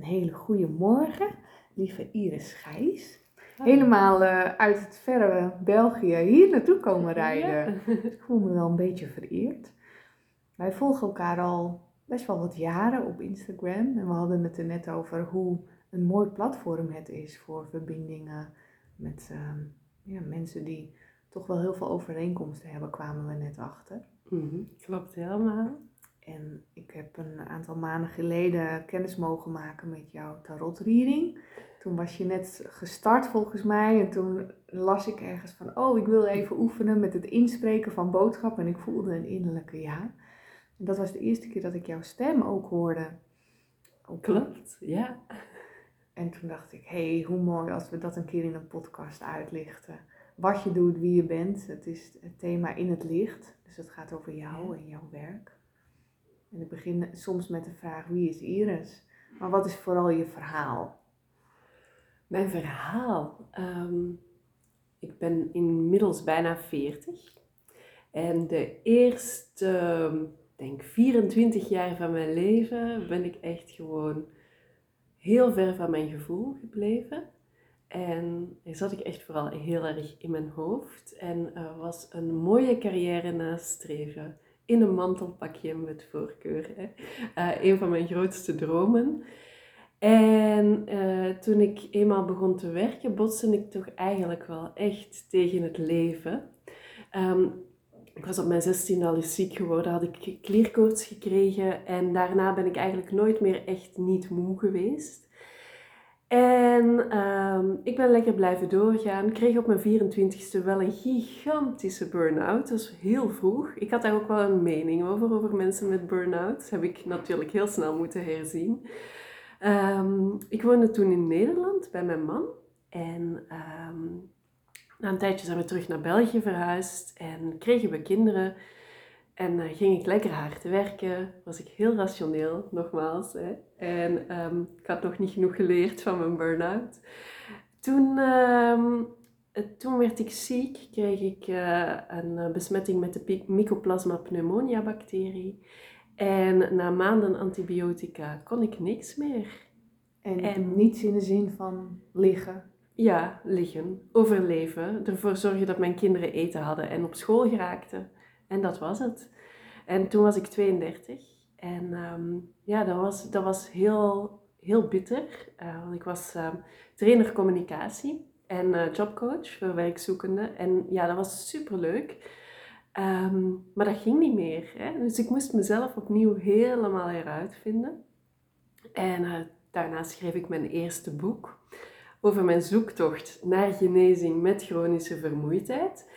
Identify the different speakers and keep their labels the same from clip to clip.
Speaker 1: Een hele goede morgen, lieve Iris Gijs. Helemaal uh, uit het verre België hier naartoe komen rijden. Ik voel me wel een beetje vereerd. Wij volgen elkaar al best wel wat jaren op Instagram. En we hadden het er net over hoe een mooi platform het is voor verbindingen met uh, ja, mensen die toch wel heel veel overeenkomsten hebben, kwamen we net achter.
Speaker 2: Mm Klopt helemaal.
Speaker 1: En ik heb een aantal maanden geleden kennis mogen maken met jouw tarotreading. Toen was je net gestart volgens mij en toen las ik ergens van, oh ik wil even oefenen met het inspreken van boodschappen en ik voelde een innerlijke ja. En dat was de eerste keer dat ik jouw stem ook hoorde.
Speaker 2: Klopt, ja.
Speaker 1: En toen dacht ik, hé, hey, hoe mooi als we dat een keer in een podcast uitlichten. Wat je doet, wie je bent. Het is het thema in het licht. Dus het gaat over jou en jouw werk. En ik begin soms met de vraag, wie is Iris? Maar wat is vooral je verhaal?
Speaker 2: Mijn verhaal? Ehm, ik ben inmiddels bijna 40. En de eerste, denk 24 jaar van mijn leven ben ik echt gewoon heel ver van mijn gevoel gebleven. En zat ik echt vooral heel erg in mijn hoofd. En was een mooie carrière nastreven in een mantelpakje met voorkeur. Hè. Uh, een van mijn grootste dromen. En uh, toen ik eenmaal begon te werken, botste ik toch eigenlijk wel echt tegen het leven. Um, ik was op mijn 16 al eens ziek geworden, had ik klierkoorts gekregen en daarna ben ik eigenlijk nooit meer echt niet moe geweest. En um, ik ben lekker blijven doorgaan. Kreeg op mijn 24ste wel een gigantische burn-out. Dat was heel vroeg. Ik had daar ook wel een mening over, over mensen met burn-out. Dat heb ik natuurlijk heel snel moeten herzien. Um, ik woonde toen in Nederland bij mijn man. En um, na een tijdje zijn we terug naar België verhuisd en kregen we kinderen. En uh, ging ik lekker hard werken, was ik heel rationeel, nogmaals. Hè. En um, ik had nog niet genoeg geleerd van mijn burn-out. Toen, um, toen werd ik ziek, kreeg ik uh, een besmetting met de Mycoplasma pneumonia bacterie. En na maanden antibiotica kon ik niks meer.
Speaker 1: En, en niets in de zin van liggen?
Speaker 2: Ja, liggen, overleven, ervoor zorgen dat mijn kinderen eten hadden en op school geraakten. En dat was het. En toen was ik 32. En um, ja, dat was, dat was heel, heel bitter. Uh, want ik was uh, trainer communicatie en uh, jobcoach voor werkzoekenden. En ja, dat was superleuk. Um, maar dat ging niet meer. Hè? Dus ik moest mezelf opnieuw helemaal heruitvinden. En uh, daarna schreef ik mijn eerste boek over mijn zoektocht naar genezing met chronische vermoeidheid.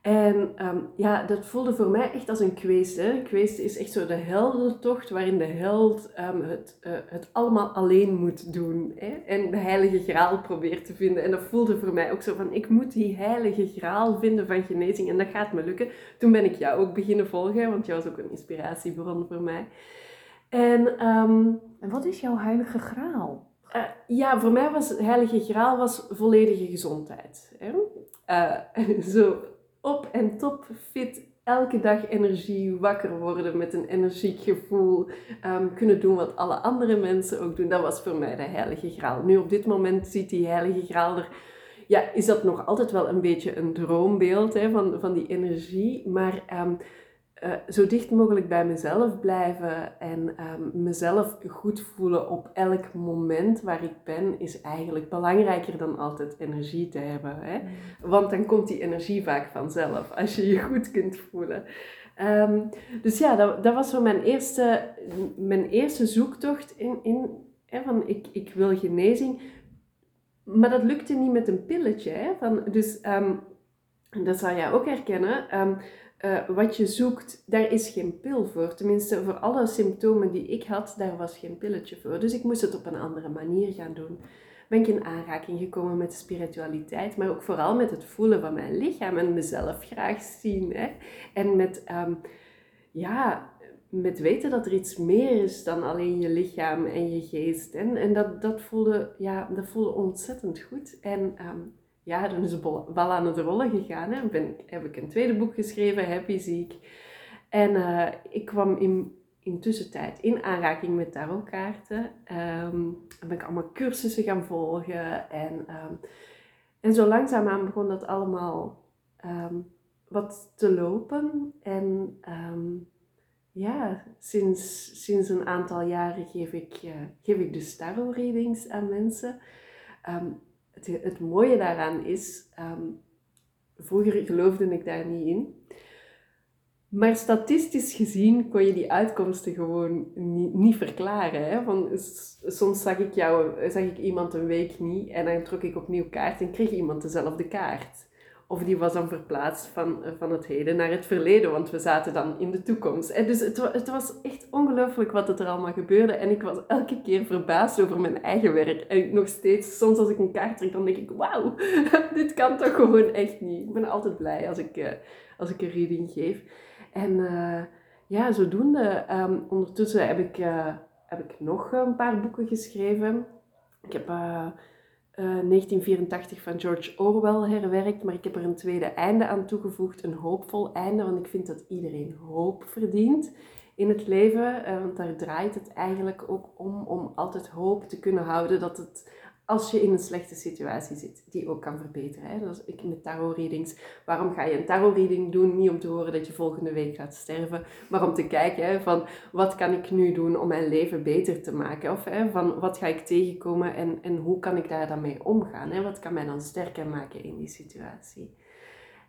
Speaker 2: En um, ja, dat voelde voor mij echt als een kweest. Hè. Kweest is echt zo de heldentocht waarin de held um, het, uh, het allemaal alleen moet doen. Hè. En de heilige graal probeert te vinden. En dat voelde voor mij ook zo van, ik moet die heilige graal vinden van genezing. En dat gaat me lukken. Toen ben ik jou ook beginnen volgen, want jij was ook een inspiratiebron voor mij. En, um,
Speaker 1: en wat is jouw heilige graal?
Speaker 2: Uh, ja, voor mij was heilige graal was volledige gezondheid. Hè. Uh, zo op en top fit elke dag energie, wakker worden met een energiek gevoel, um, kunnen doen wat alle andere mensen ook doen. Dat was voor mij de heilige graal. Nu op dit moment ziet die heilige graal er, ja, is dat nog altijd wel een beetje een droombeeld hè, van, van die energie, maar um, uh, zo dicht mogelijk bij mezelf blijven en um, mezelf goed voelen op elk moment waar ik ben, is eigenlijk belangrijker dan altijd energie te hebben. Hè? Mm. Want dan komt die energie vaak vanzelf, als je je goed kunt voelen. Um, dus ja, dat, dat was zo mijn eerste, mijn eerste zoektocht in, in hè, van ik, ik wil genezing. Maar dat lukte niet met een pilletje. Hè? Van, dus um, dat zal jij ook herkennen. Uh, wat je zoekt, daar is geen pil voor. Tenminste, voor alle symptomen die ik had, daar was geen pilletje voor. Dus ik moest het op een andere manier gaan doen. Ben ik in aanraking gekomen met spiritualiteit, maar ook vooral met het voelen van mijn lichaam en mezelf graag zien. Hè? En met, um, ja, met weten dat er iets meer is dan alleen je lichaam en je geest. En, en dat, dat, voelde, ja, dat voelde ontzettend goed. En um, ja, dan is het wel aan het rollen gegaan. Hè. Ben, heb ik een tweede boek geschreven, Happy Ziek. En uh, ik kwam in, intussen tijd in aanraking met tarotkaarten. Um, ben ik allemaal cursussen gaan volgen. En, um, en zo langzaamaan begon dat allemaal um, wat te lopen. En ja, sinds, sinds een aantal jaren geef ik, uh, geef ik dus tarot readings aan mensen. Het, het, mooie daaraan is, vroeger geloofde ik daar niet in. Maar statistisch gezien kon je die uitkomsten gewoon niet, niet verklaren. Hè? Van, soms zag ik, jou, zag ik iemand een week niet en dan trok ik opnieuw kaart en kreeg iemand dezelfde kaart. Of die was dan verplaatst van, van het heden naar het verleden, want we zaten dan in de toekomst. En dus het, het was echt ongelooflijk wat er allemaal gebeurde. En ik was elke keer verbaasd over mijn eigen werk. En nog steeds, soms als ik een kaart trek, dan denk ik, wauw, dit kan toch gewoon echt niet. Ik ben altijd blij als ik, eh, als ik een reading geef. En uh, ja, zodoende. Um, ondertussen heb ik, heb ik nog een paar boeken geschreven. Ik heb 1984 van George Orwell herwerkt, maar ik heb er een tweede einde aan toegevoegd. Een hoopvol einde, want ik vind dat iedereen hoop verdient in het leven. want daar draait het eigenlijk ook om, om altijd hoop te kunnen houden dat het als je in een slechte situatie zit, die ook kan verbeteren. Hè? Dus ik met tarot readings, waarom ga je een tarot reading doen? Niet om te horen dat je volgende week gaat sterven, maar om te kijken hè, van wat kan ik nu doen om mijn leven beter te maken? Of hè, van wat ga ik tegenkomen en, en hoe kan ik daar dan mee omgaan? Hè? Wat kan mij dan sterker maken in die situatie?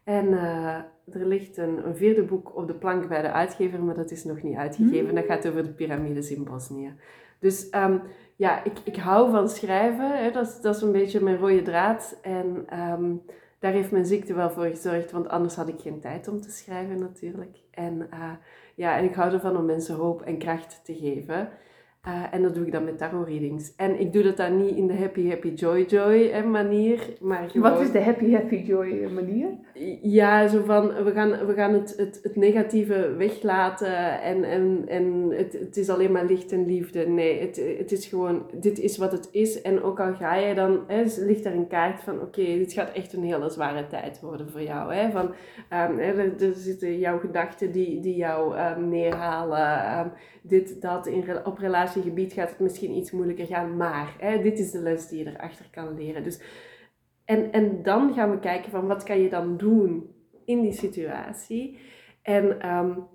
Speaker 2: En uh, er ligt een, een, vierde boek op de plank bij de uitgever, maar dat is nog niet uitgegeven. Mm. Dat gaat over de piramides in Bosnië. Dus um, ja, ik, ik hou van schrijven. Hè. Dat, is, dat is een beetje mijn rode draad. En ehm, daar heeft mijn ziekte wel voor gezorgd, want anders had ik geen tijd om te schrijven natuurlijk. En, uh, ja, en ik hou ervan om mensen hoop en kracht te geven. Uh, en dat doe ik dan met tarot readings. En ik doe dat dan niet in de happy, happy, joy, joy hè, manier, maar gewoon...
Speaker 1: Wat is de happy, happy, joy manier?
Speaker 2: Ja, zo van, we gaan, we gaan het, het, het negatieve weglaten en, en, en het, het is alleen maar licht en liefde. Nee, het, het is gewoon, dit is wat het is. En ook al ga je dan, hè, ligt er een kaart van, oké, dit gaat echt een hele zware tijd worden voor jou. Hè, van, um, hè, er, er, zitten jouw gedachten die, die jou um, neerhalen. Um, dit, dat, in, op relatiegebied gaat het misschien iets moeilijker gaan, maar hè, dit is de les die je erachter kan leren. Dus, en, en dan gaan we kijken van wat kan je dan doen in die situatie. En um,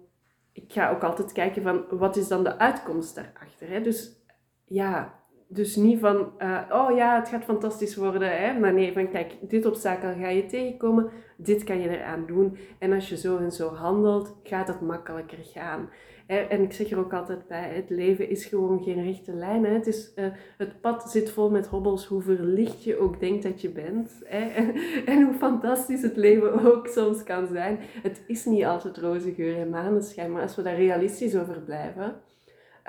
Speaker 2: ik ga ook altijd kijken van wat is dan de uitkomst daarachter. Hè? Dus ja, dus niet van, uh, oh ja, het gaat fantastisch worden. Hè? Maar nee, van kijk, dit obstakel ga je tegenkomen, dit kan je eraan doen. En als je zo en zo handelt, gaat het makkelijker gaan. En ik zeg er ook altijd bij, het leven is gewoon geen rechte lijn. Hè? Het, is, uh, het pad zit vol met hobbels, hoe verlicht je ook denkt dat je bent. Hè? En, hoe fantastisch het leven ook soms kan zijn. Het is niet altijd roze geur en maneschijn, maar als we daar realistisch over blijven...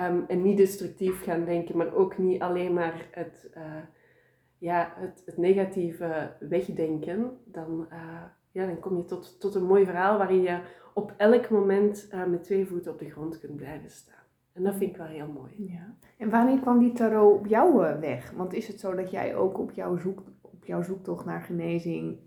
Speaker 2: Um, en niet destructief gaan denken, maar ook niet alleen maar het, uh, ja, het, het, negatieve wegdenken, dan, uh, ja, dan kom je tot, tot een mooi verhaal waarin je op elk moment uh, met twee voeten op de grond kunt blijven staan. En dat vind ik wel heel mooi.
Speaker 1: Ja. En wanneer kwam die tarot op jouw eh, weg? Want is het zo dat jij ook op jouw, zoek, op jouw zoektocht naar genezing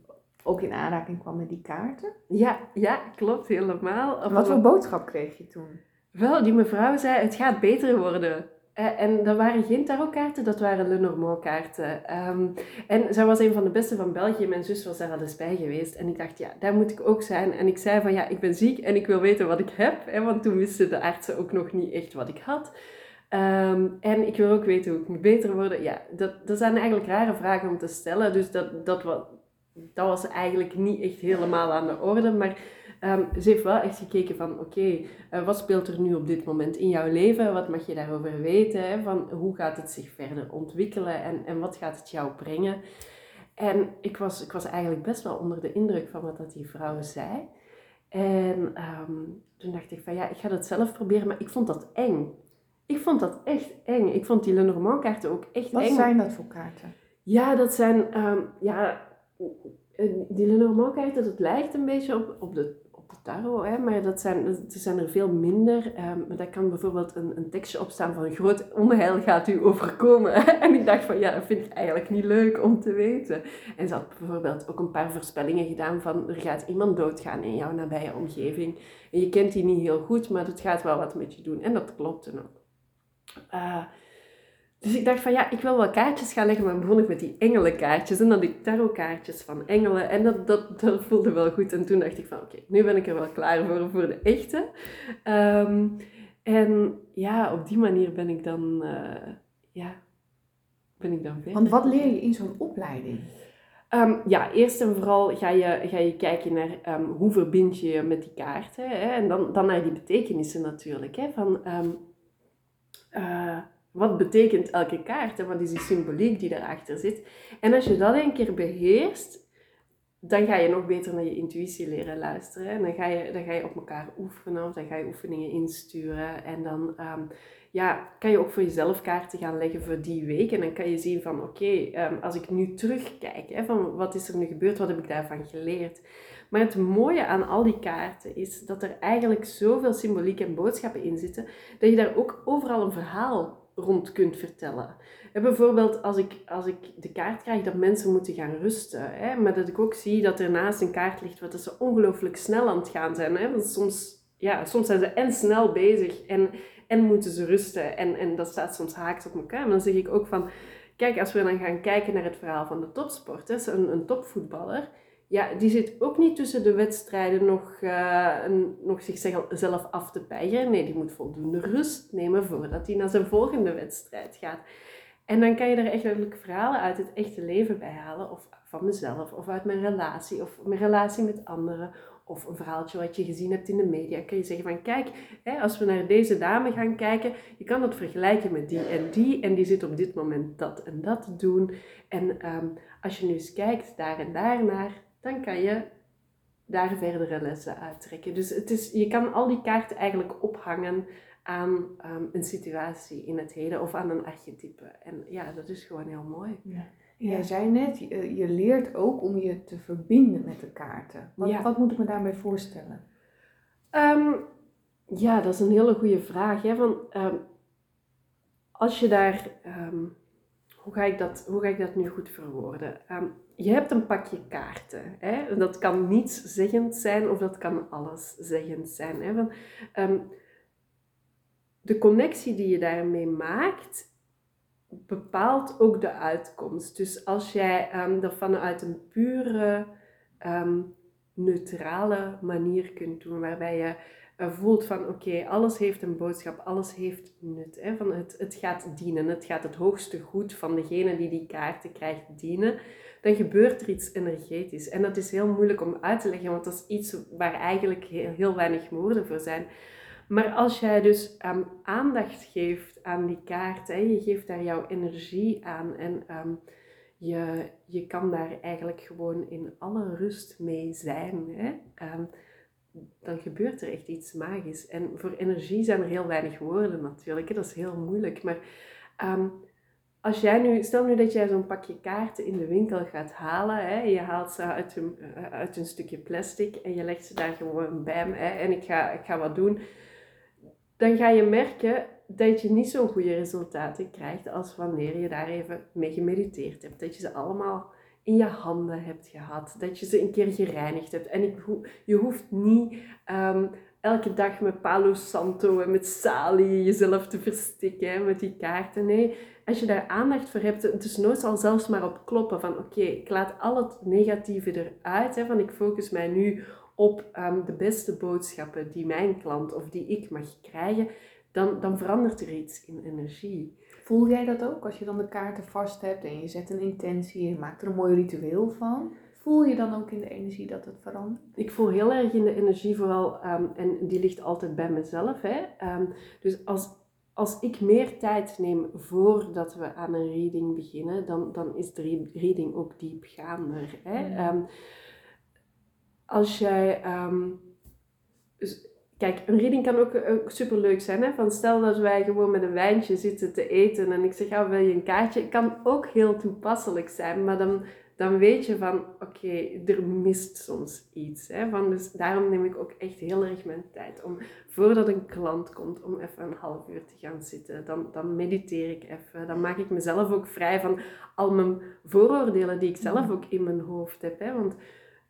Speaker 1: ook in aanraking kwam met die kaarten?
Speaker 2: Ja, ja klopt helemaal.
Speaker 1: Wat voor boodschap kreeg je toen?
Speaker 2: Wel, die mevrouw zei, het gaat beter worden. Eh, en dat waren geen tarotkaarten, dat waren Lenormand kaarten. Um, en zij was een van de beste van België. Mijn zus was daar al eens bij geweest. En ik dacht, ja, daar moet ik ook zijn. En ik zei van, ja, ik ben ziek en ik wil weten wat ik heb. Want toen wisten de artsen ook nog niet echt wat ik had. Um, en ik wil ook weten hoe ik moet beter worden. Ja, dat, dat zijn eigenlijk rare vragen om te stellen. Dus dat, dat, dat was eigenlijk niet echt helemaal aan de orde. Maar Um, ze heeft wel echt gekeken van, oké, eh, wat speelt er nu op dit moment in jouw leven? Wat mag je daarover weten? Hè? Van, hoe gaat het zich verder ontwikkelen en, en wat gaat het jou brengen? En ik was, ik was eigenlijk best wel onder de indruk van wat dat die vrouw zei. En um, toen dacht ik van, ja, ik ga dat zelf proberen, maar ik vond dat eng. Ik vond dat echt eng. Ik vond die Lenormand kaarten ook echt
Speaker 1: wat
Speaker 2: eng.
Speaker 1: Wat zijn dat voor kaarten?
Speaker 2: Ja, dat zijn, um, ja, die Lenormand kaarten, dat lijkt een beetje op, op de de tarot, hè, maar dat zijn, er zijn er veel minder. Um, maar daar kan bijvoorbeeld een, een tekstje op staan van groot onheil gaat u overkomen. en ik dacht van ja, dat vind ik eigenlijk niet leuk om te weten. En ze had bijvoorbeeld ook een paar voorspellingen gedaan van er gaat iemand doodgaan in jouw nabije omgeving. En je kent die niet heel goed, maar het gaat wel wat met je doen. En dat klopte ook. Dus ik dacht van ja, ik wil wel kaartjes gaan leggen, maar begon ik met die engelenkaartjes. En dan die tarotkaartjes van engelen. En dat, dat, dat voelde wel goed. En toen dacht ik van oké, nu ben ik er wel klaar voor, voor de echte. Ehm, en ja, op die manier ben ik dan, uh, ja, ben ik dan verder.
Speaker 1: Want wat leer je in zo'n opleiding?
Speaker 2: Um, ja, eerst en vooral ga je, ga je kijken naar um, hoe verbind je je met die kaarten. Hè? En dan, dan naar die betekenissen natuurlijk. Hè? Van, uh, wat betekent elke kaart en wat is die symboliek die daarachter zit. En als je dat een keer beheerst, dan ga je nog beter naar je intuïtie leren luisteren. En dan ga je, dan ga je op elkaar oefenen of dan ga je oefeningen insturen. En dan um, ja, kan je ook voor jezelf kaarten gaan leggen voor die week. En dan kan je zien van oké, um, als ik nu terugkijk, hè, van wat is er nu gebeurd, wat heb ik daarvan geleerd. Maar het mooie aan al die kaarten is dat er eigenlijk zoveel symboliek en boodschappen in zitten, dat je daar ook overal een verhaal rond kunt vertellen. En bijvoorbeeld als ik, als ik de kaart krijg dat mensen moeten gaan rusten, hè, maar dat ik ook zie dat er naast een kaart ligt wat ze ongelooflijk snel aan het gaan zijn. Hè, want soms, ja, soms zijn ze en snel bezig en, en moeten ze rusten en, en dat staat soms haaks op elkaar. Dan zeg ik ook van, kijk, als we dan gaan kijken naar het verhaal van de topsporters, een, een topvoetballer, ja, die zit ook niet tussen de wedstrijden nog, uh, nog zichzelf af te peigeren. Nee, die moet voldoende rust nemen voordat hij naar zijn volgende wedstrijd gaat. En dan kan je er echt eigenlijk verhalen uit het echte leven bij halen. Of van mezelf, of uit mijn relatie, of mijn relatie met anderen. Of een verhaaltje wat je gezien hebt in de media. Kan je zeggen van kijk, hè, als we naar deze dame gaan kijken, je kan dat vergelijken met die en die. En die zit op dit moment dat en dat doen. En ehm, als je nu eens kijkt daar en daar naar, dan kan je daar verdere lessen uittrekken. Dus het is, je kan al die kaarten eigenlijk ophangen aan um, een situatie in het heden of aan een archetype. En ja, dat is gewoon heel mooi.
Speaker 1: Ja. Jij zei net, je, je, leert ook om je te verbinden met de kaarten. Wat, ja. wat moet ik me daarmee voorstellen?
Speaker 2: Um, ja, dat is een hele goede vraag. Hè? Van, um, als je daar hoe ga ik dat, hoe ga ik dat nu goed verwoorden? Ehm, je hebt een pakje kaarten. Hè? Dat kan niets zeggend zijn of dat kan alles zeggend zijn. Hè? Van, ehm, de connectie die je daarmee maakt, bepaalt ook de uitkomst. Dus als jij um, dat vanuit een pure, neutrale manier kunt doen, waarbij je voelt van oké, alles heeft een boodschap, alles heeft nut. Hè? Van het, het gaat dienen, het gaat het hoogste goed van degene die die kaarten krijgt dienen. Dan gebeurt er iets energetisch. En dat is heel moeilijk om uit te leggen, want dat is iets waar eigenlijk heel, weinig woorden voor zijn. Maar als jij dus um, aandacht geeft aan die kaarten, je geeft daar jouw energie aan en um, je, je kan daar eigenlijk gewoon in alle rust mee zijn. Hè? Um, dan gebeurt er echt iets magisch. En voor energie zijn er heel weinig woorden natuurlijk. Dat is heel moeilijk. Maar ehm, als jij nu, stel nu dat jij zo'n pakje kaarten in de winkel gaat halen. Hè, je haalt ze uit een, eh, uit een stukje plastic en je legt ze daar gewoon bij me. En ik ga, ik ga wat doen. Dan ga je merken dat je niet zo'n goede resultaten krijgt als wanneer je daar even mee gemediteerd hebt. Dat je ze allemaal in je handen hebt gehad. Dat je ze een keer gereinigd hebt. En ik, je hoeft niet ehm, elke dag met Palo Santo en met Sali jezelf te verstikken met die kaarten. Nee, als je daar aandacht voor hebt, het is nooit al zelfs maar op kloppen van oké, ik laat al het negatieve eruit. Hè, van ik focus mij nu op um, de beste boodschappen die mijn klant of die ik mag krijgen. Dan, dan verandert er iets in energie.
Speaker 1: Voel jij dat ook als je dan de kaarten vast hebt en je zet een intentie, je maakt er een mooi ritueel van? Voel je dan ook in de energie dat het verandert?
Speaker 2: Ik voel heel erg in de energie vooral, um, en die ligt altijd bij mezelf. Hè? Um, dus als, als ik meer tijd neem voordat we aan een reading beginnen, dan, dan is de reading ook diepgaander. Hè? Um, als jij. Dus Kijk, een reading kan ook, ook super leuk zijn. Hè? Van stel dat wij gewoon met een wijntje zitten te eten en ik zeg, oh, wil je een kaartje? Het kan ook heel toepasselijk zijn, maar dan, dan weet je van, oké, er mist soms iets. Hè? Van, dus daarom neem ik ook echt heel erg mijn tijd om, voordat een klant komt, om even een half uur te gaan zitten. Dan, dan mediteer ik even. Dan maak ik mezelf ook vrij van al mijn vooroordelen die ik zelf mhm. ook in mijn hoofd heb. Hè? Want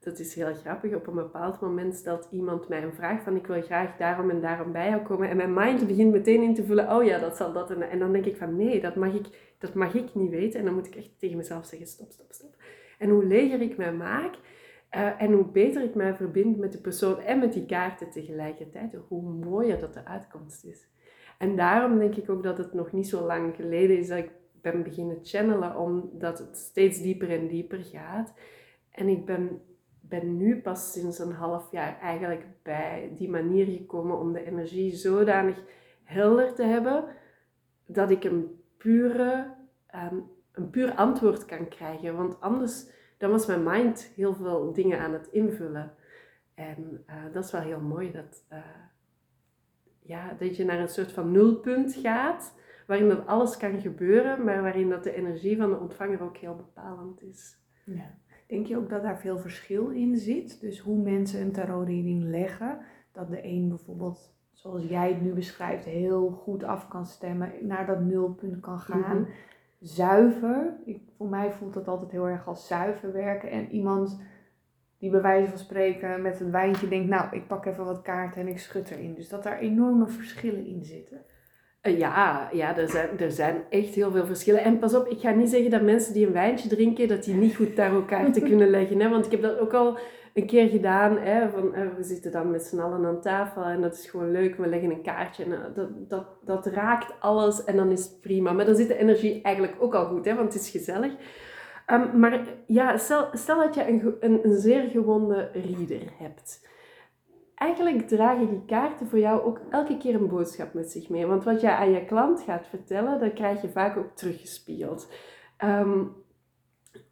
Speaker 2: dat is heel grappig. Op een bepaald moment stelt iemand mij een vraag van ik wil graag daarom en daarom bij jou komen. En mijn mind begint meteen in te voelen, oh ja, dat zal dat. En, en dan denk ik van nee, dat mag ik, dat mag ik niet weten. En dan moet ik echt tegen mezelf zeggen, stop, stop, stop. En hoe leger ik mij maak uh, en hoe beter ik mij verbind met de persoon en met die kaarten tegelijkertijd, hoe mooier dat de uitkomst is. En daarom denk ik ook dat het nog niet zo lang geleden is dat ik ben beginnen channelen, omdat het steeds dieper en dieper gaat. En ik ben, ben nu pas sinds een half jaar eigenlijk bij die manier gekomen om de energie zodanig helder te hebben dat ik een pure um, een puur antwoord kan krijgen. Want anders dan was mijn mind heel veel dingen aan het invullen. En uh, dat is wel heel mooi dat, uh, ja, dat je naar een soort van nulpunt gaat, waarin dat alles kan gebeuren, maar waarin dat de energie van de ontvanger ook heel bepalend is.
Speaker 1: Ja. Denk je ook dat daar veel verschil in zit? Dus hoe mensen een tarotreading leggen, dat de een bijvoorbeeld, zoals jij het nu beschrijft, heel goed af kan stemmen, naar dat nulpunt kan gaan. Mhm zuiver. Ik, voor mij voelt dat altijd heel erg als zuiver werken. En iemand die bij wijze van spreken met een wijntje denkt, nou, ik pak even wat kaarten en ik schud erin. Dus dat daar enorme verschillen in zitten.
Speaker 2: Eh, ja, ja er, zijn, er zijn echt heel veel verschillen. En pas op, ik ga niet zeggen dat mensen die een wijntje drinken, dat die niet goed tarotkaarten kunnen leggen. Hè? Want ik heb dat ook al een keer gedaan. Hè, van, eh, we zitten dan met z'n allen aan tafel en dat is gewoon leuk. We leggen een kaartje en eh, dat, dat, dat raakt alles en dan is het prima. Maar dan zit de energie eigenlijk ook al goed, hè, want het is gezellig. Um, maar ja, stel, stel dat je een, een, een zeer gewonde reader hebt. Eigenlijk dragen die kaarten voor jou ook elke keer een boodschap met zich mee. Want wat je aan je klant gaat vertellen, dat krijg je vaak ook teruggespiegeld. Um,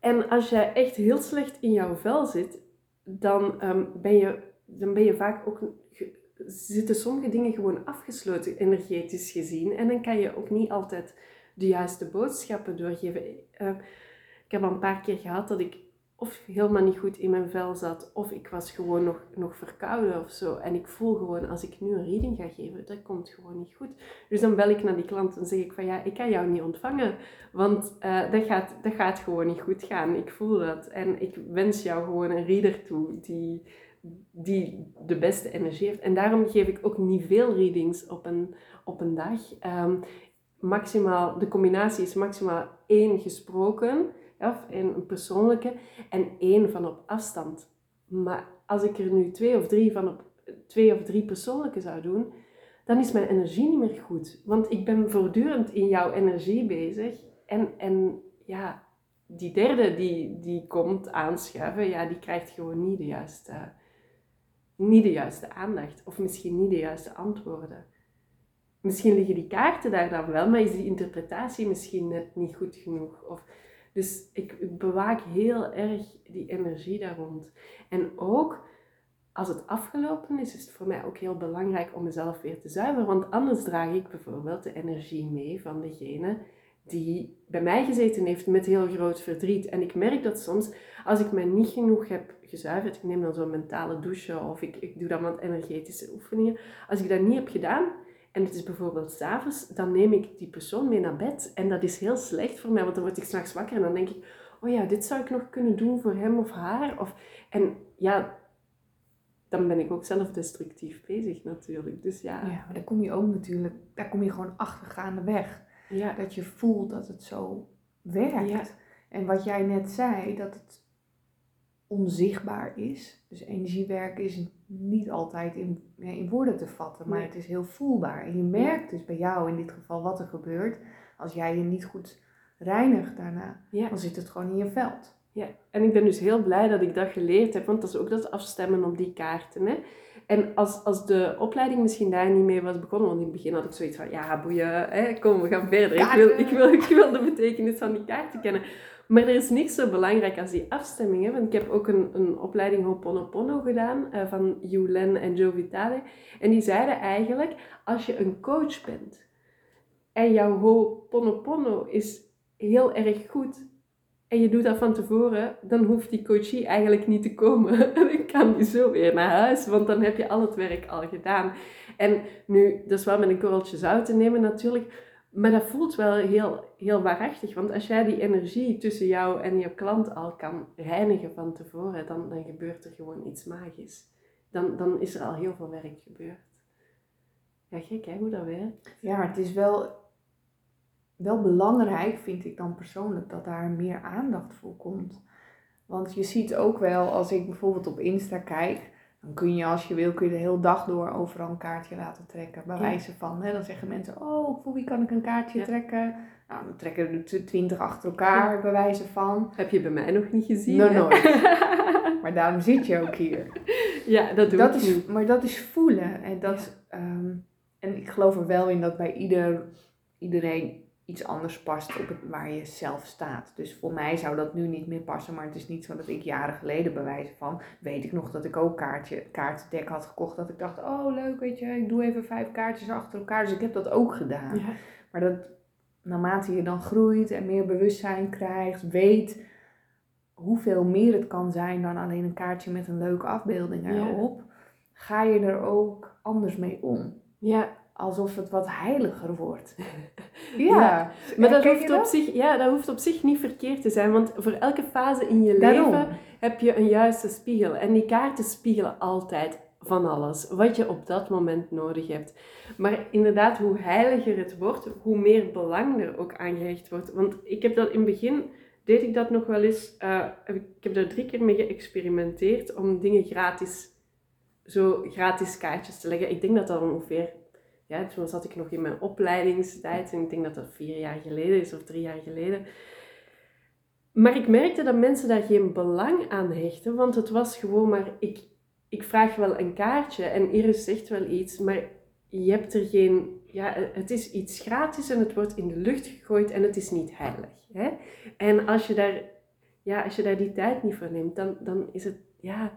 Speaker 2: en als jij echt heel slecht in jouw vel zit, dan, ehm, ben, je, dan ben je vaak ook, zitten sommige dingen gewoon afgesloten energetisch gezien. En dan kan je ook niet altijd de juiste boodschappen doorgeven. Uh, ik heb al een paar keer gehad dat ik of helemaal niet goed in mijn vel zat, of ik was gewoon nog, nog verkouden of zo. En ik voel gewoon, als ik nu een reading ga geven, dat komt gewoon niet goed. Dus dan bel ik naar die klant en zeg ik van, ja, ik kan jou niet ontvangen, want uh, dat, gaat, dat gaat gewoon niet goed gaan. Ik voel dat. En ik wens jou gewoon een reader toe die, die de beste energie heeft. En daarom geef ik ook niet veel readings op een, op een dag. Um, maximaal, de combinatie is maximaal één gesproken of een persoonlijke en één van op afstand. Maar als ik er nu twee of drie van op twee of drie persoonlijke zou doen, dan is mijn energie niet meer goed. Want ik ben voortdurend in jouw energie bezig. En, en ja, die derde die, die komt aanschuiven, ja, die krijgt gewoon niet de, juiste, niet de juiste aandacht. Of misschien niet de juiste antwoorden. Misschien liggen die kaarten daar dan wel, maar is die interpretatie misschien net niet goed genoeg. Of dus ik bewaak heel erg die energie daar rond. En ook als het afgelopen is, is het voor mij ook heel belangrijk om mezelf weer te zuiveren. Want anders draag ik bijvoorbeeld de energie mee van degene die bij mij gezeten heeft met heel groot verdriet. En ik merk dat soms, als ik mij niet genoeg heb gezuiverd, ik neem dan zo'n mentale douche of ik, ik doe dan wat energetische oefeningen. Als ik dat niet heb gedaan, en het is bijvoorbeeld s'avonds, dan neem ik die persoon mee naar bed. En dat is heel slecht voor mij, want dan word ik s'nachts wakker en dan denk ik, oh ja, dit zou ik nog kunnen doen voor hem of haar. Of, en ja, dan ben ik ook zelf destructief bezig natuurlijk. Dus ja.
Speaker 1: Ja, maar daar kom je ook natuurlijk, daar kom je gewoon achtergaande weg. Ja. Dat je voelt dat het zo werkt. Ja. En wat jij net zei, dat het onzichtbaar is. Dus energiewerk is niet altijd in, in woorden te vatten, maar het is heel voelbaar. En je merkt dus bij jou in dit geval wat er gebeurt als jij je niet goed reinigt daarna. Dan zit het gewoon in je veld.
Speaker 2: Ja, en ik ben dus heel blij dat ik dat geleerd heb, want dat is ook dat afstemmen op die kaarten. Hè? En als, als de opleiding misschien daar niet mee was begonnen, want in het begin had ik zoiets van, ja boeien, hè, kom we gaan verder. Ik wil, ik, wil, ik wil de betekenis van die kaarten kennen. Maar er is niks zo belangrijk als die afstemming. Want ik heb ook een, een opleiding Ho'oponopono gedaan uh, van Yulen en Joe Vitale. En die zeiden eigenlijk, als je een coach bent en jouw Ho'oponopono is heel erg goed, en je doet dat van tevoren, dan hoeft die coachie eigenlijk niet te komen. dan kan die zo weer naar huis, want dan heb je al het werk al gedaan. En nu, dat is wel met een korreltje zout te nemen natuurlijk, maar dat voelt wel heel, heel waarachtig. Want als jij die energie tussen jou en je klant al kan reinigen van tevoren, dan, dan gebeurt er gewoon iets magisch. Dan, dan is er al heel veel werk gebeurd. Ja, gek hè, hoe dat werkt.
Speaker 1: Ja, maar het is wel, wel belangrijk, vind ik dan persoonlijk, dat daar meer aandacht voor komt. Want je ziet ook wel, als ik bijvoorbeeld op Insta kijk, dan kun je als je wil, kun je de hele dag door overal een kaartje laten trekken. Bij wijze van, hè, dan zeggen mensen, oh, voor wie kan ik een kaartje trekken? Nou, dan trekken er twintig achter elkaar, bij wijze van.
Speaker 2: Heb je bij mij nog niet gezien?
Speaker 1: Nog nooit. maar daarom zit je ook hier.
Speaker 2: Ja, dat doe
Speaker 1: dat
Speaker 2: ik
Speaker 1: is. Maar dat is voelen. En, dat, ehm, en ik geloof er wel in dat bij ieder, iedereen iets anders past op het, waar je zelf staat. Dus voor mij zou dat nu niet meer passen, maar het is niet zo dat ik jaren geleden bewijzen van, weet ik nog dat ik ook kaartje, kaartendek had gekocht, dat ik dacht, oh leuk, weet je, ik doe even vijf kaartjes achter elkaar, dus ik heb dat ook gedaan.
Speaker 2: Ja.
Speaker 1: Maar dat, naarmate je dan groeit en meer bewustzijn krijgt, weet hoeveel meer het kan zijn dan alleen een kaartje met een leuke afbeelding
Speaker 2: Ja.
Speaker 1: erop, ga je er ook anders mee om.
Speaker 2: Ja,
Speaker 1: Alsof het wat heiliger wordt. Ja,
Speaker 2: Ja, maar dat hoeft, op zich, ja, dat hoeft op zich niet verkeerd te zijn, want voor elke fase in je
Speaker 1: Daarom.
Speaker 2: leven heb je een juiste spiegel. En die kaarten spiegelen altijd van alles, wat je op dat moment nodig hebt. Maar inderdaad, hoe heiliger het wordt, hoe meer belang er ook aan gehecht wordt. Want ik heb dat in het begin, deed ik dat nog wel eens, eh, ik heb daar drie keer mee geëxperimenteerd om dingen gratis, zo gratis kaartjes te leggen. Ik denk dat dat ongeveer ja, toen zat ik nog in mijn opleidingstijd en ik denk dat dat vier jaar geleden is of drie jaar geleden. Maar ik merkte dat mensen daar geen belang aan hechten, want het was gewoon maar, ik, ik vraag wel een kaartje en Iris zegt wel iets, maar je hebt er geen, ja, het is iets gratis en het wordt in de lucht gegooid en het is niet heilig. Hè? En als je daar, ja, als je daar die tijd niet voor neemt, dan, dan is het, ja,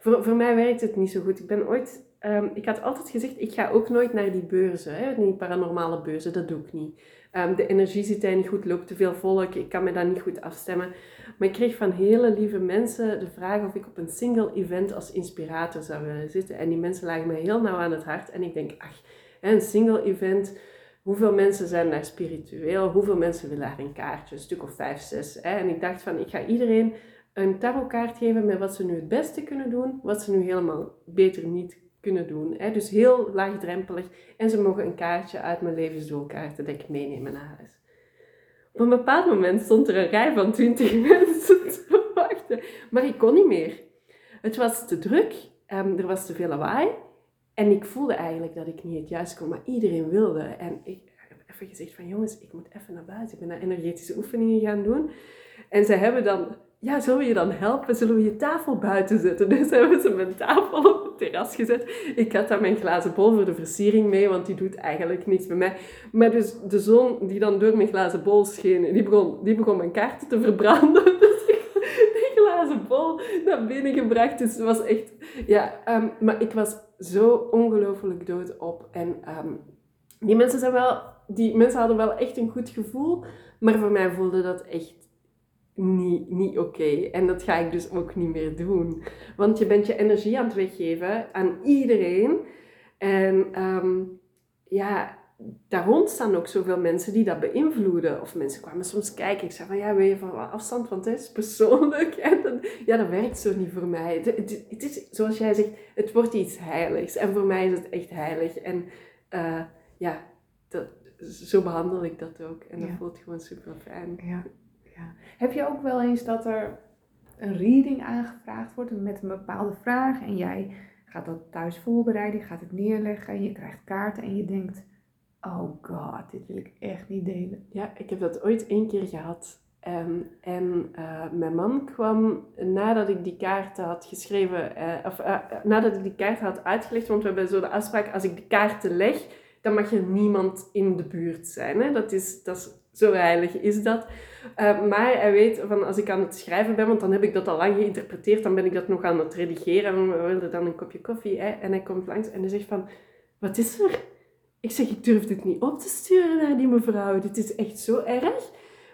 Speaker 2: voor, voor mij werkt het niet zo goed. Ik ben ooit Ehm, ik had altijd gezegd, ik ga ook nooit naar die beurzen, hè, die paranormale beurzen, dat doe ik niet. Ehm, de energie zit daar niet goed, loopt te veel volk, ik kan me daar niet goed afstemmen. Maar ik kreeg van hele lieve mensen de vraag of ik op een single event als inspirator zou willen zitten. En die mensen lagen mij heel nauw aan het hart. En ik denk, ach, een single event, hoeveel mensen zijn daar spiritueel? Hoeveel mensen willen daar een kaartje? Een stuk of vijf, zes. Hè? En ik dacht van, ik ga iedereen een tarotkaart geven met wat ze nu het beste kunnen doen, wat ze nu helemaal beter niet kunnen doen. Hè? Dus heel laagdrempelig. En ze mogen een kaartje uit mijn levensdoelkaartendek meenemen naar huis. Op een bepaald moment stond er een rij van twintig mensen te wachten. Maar ik kon niet meer. Het was te druk. ehm, er was te veel lawaai. En ik voelde eigenlijk dat ik niet het juiste kon. Maar iedereen wilde. En ik heb even gezegd van jongens, ik moet even naar buiten. Ik ben naar energetische oefeningen gaan doen. En ze hebben dan ja, zullen we je dan helpen? Zullen we je tafel buiten zetten? Dus hebben ze mijn tafel op het terras gezet. Ik had daar mijn glazen bol voor de versiering mee, want die doet eigenlijk niets bij mij. Maar dus de zon die dan door mijn glazen bol scheen, die begon, die begon mijn kaarten te verbranden. Dus ik die glazen bol naar binnen gebracht. Dus het was echt... Ja, ehm, maar ik was zo ongelooflijk doodop. En ehm, die mensen zijn wel... Die mensen hadden wel echt een goed gevoel. Maar voor mij voelde dat echt niet, niet oké. En dat ga ik dus ook niet meer doen. Want je bent je energie aan het weggeven aan iedereen. En ehm, ja, daar rond staan ook zoveel mensen die dat beïnvloeden. Of mensen kwamen soms kijken. Ik zei van, ja, wil je van afstand? Want het is persoonlijk. En dan, ja, dat werkt zo niet voor mij. Het, het, het is, zoals jij zegt, het wordt iets heiligs. En voor mij is het echt heilig. En uh, ja, dat, zo behandel ik dat ook. En dat
Speaker 1: Ja.
Speaker 2: voelt gewoon super fijn.
Speaker 1: Ja, ja. Heb je ook wel eens dat er een reading aangevraagd wordt met een bepaalde vraag en jij gaat dat thuis voorbereiden, je gaat het neerleggen en je krijgt kaarten en je denkt, oh god, dit wil ik echt niet delen.
Speaker 2: Ja, ik heb dat ooit één keer gehad. Ehm, en eh, mijn man kwam nadat ik die kaarten had geschreven, eh, of eh, nadat ik die kaarten had uitgelegd, want we hebben zo de afspraak, als ik de kaarten leg, dan mag er niemand in de buurt zijn. Hè? Dat, is, dat is, zo heilig is dat. Eh, maar hij weet van als ik aan het schrijven ben, want dan heb ik dat al lang geïnterpreteerd, dan ben ik dat nog aan het redigeren en we wilden dan een kopje koffie. Hè? En hij komt langs en hij zegt van, wat is er? Ik zeg, ik durf dit niet op te sturen naar die mevrouw. Dit is echt zo erg.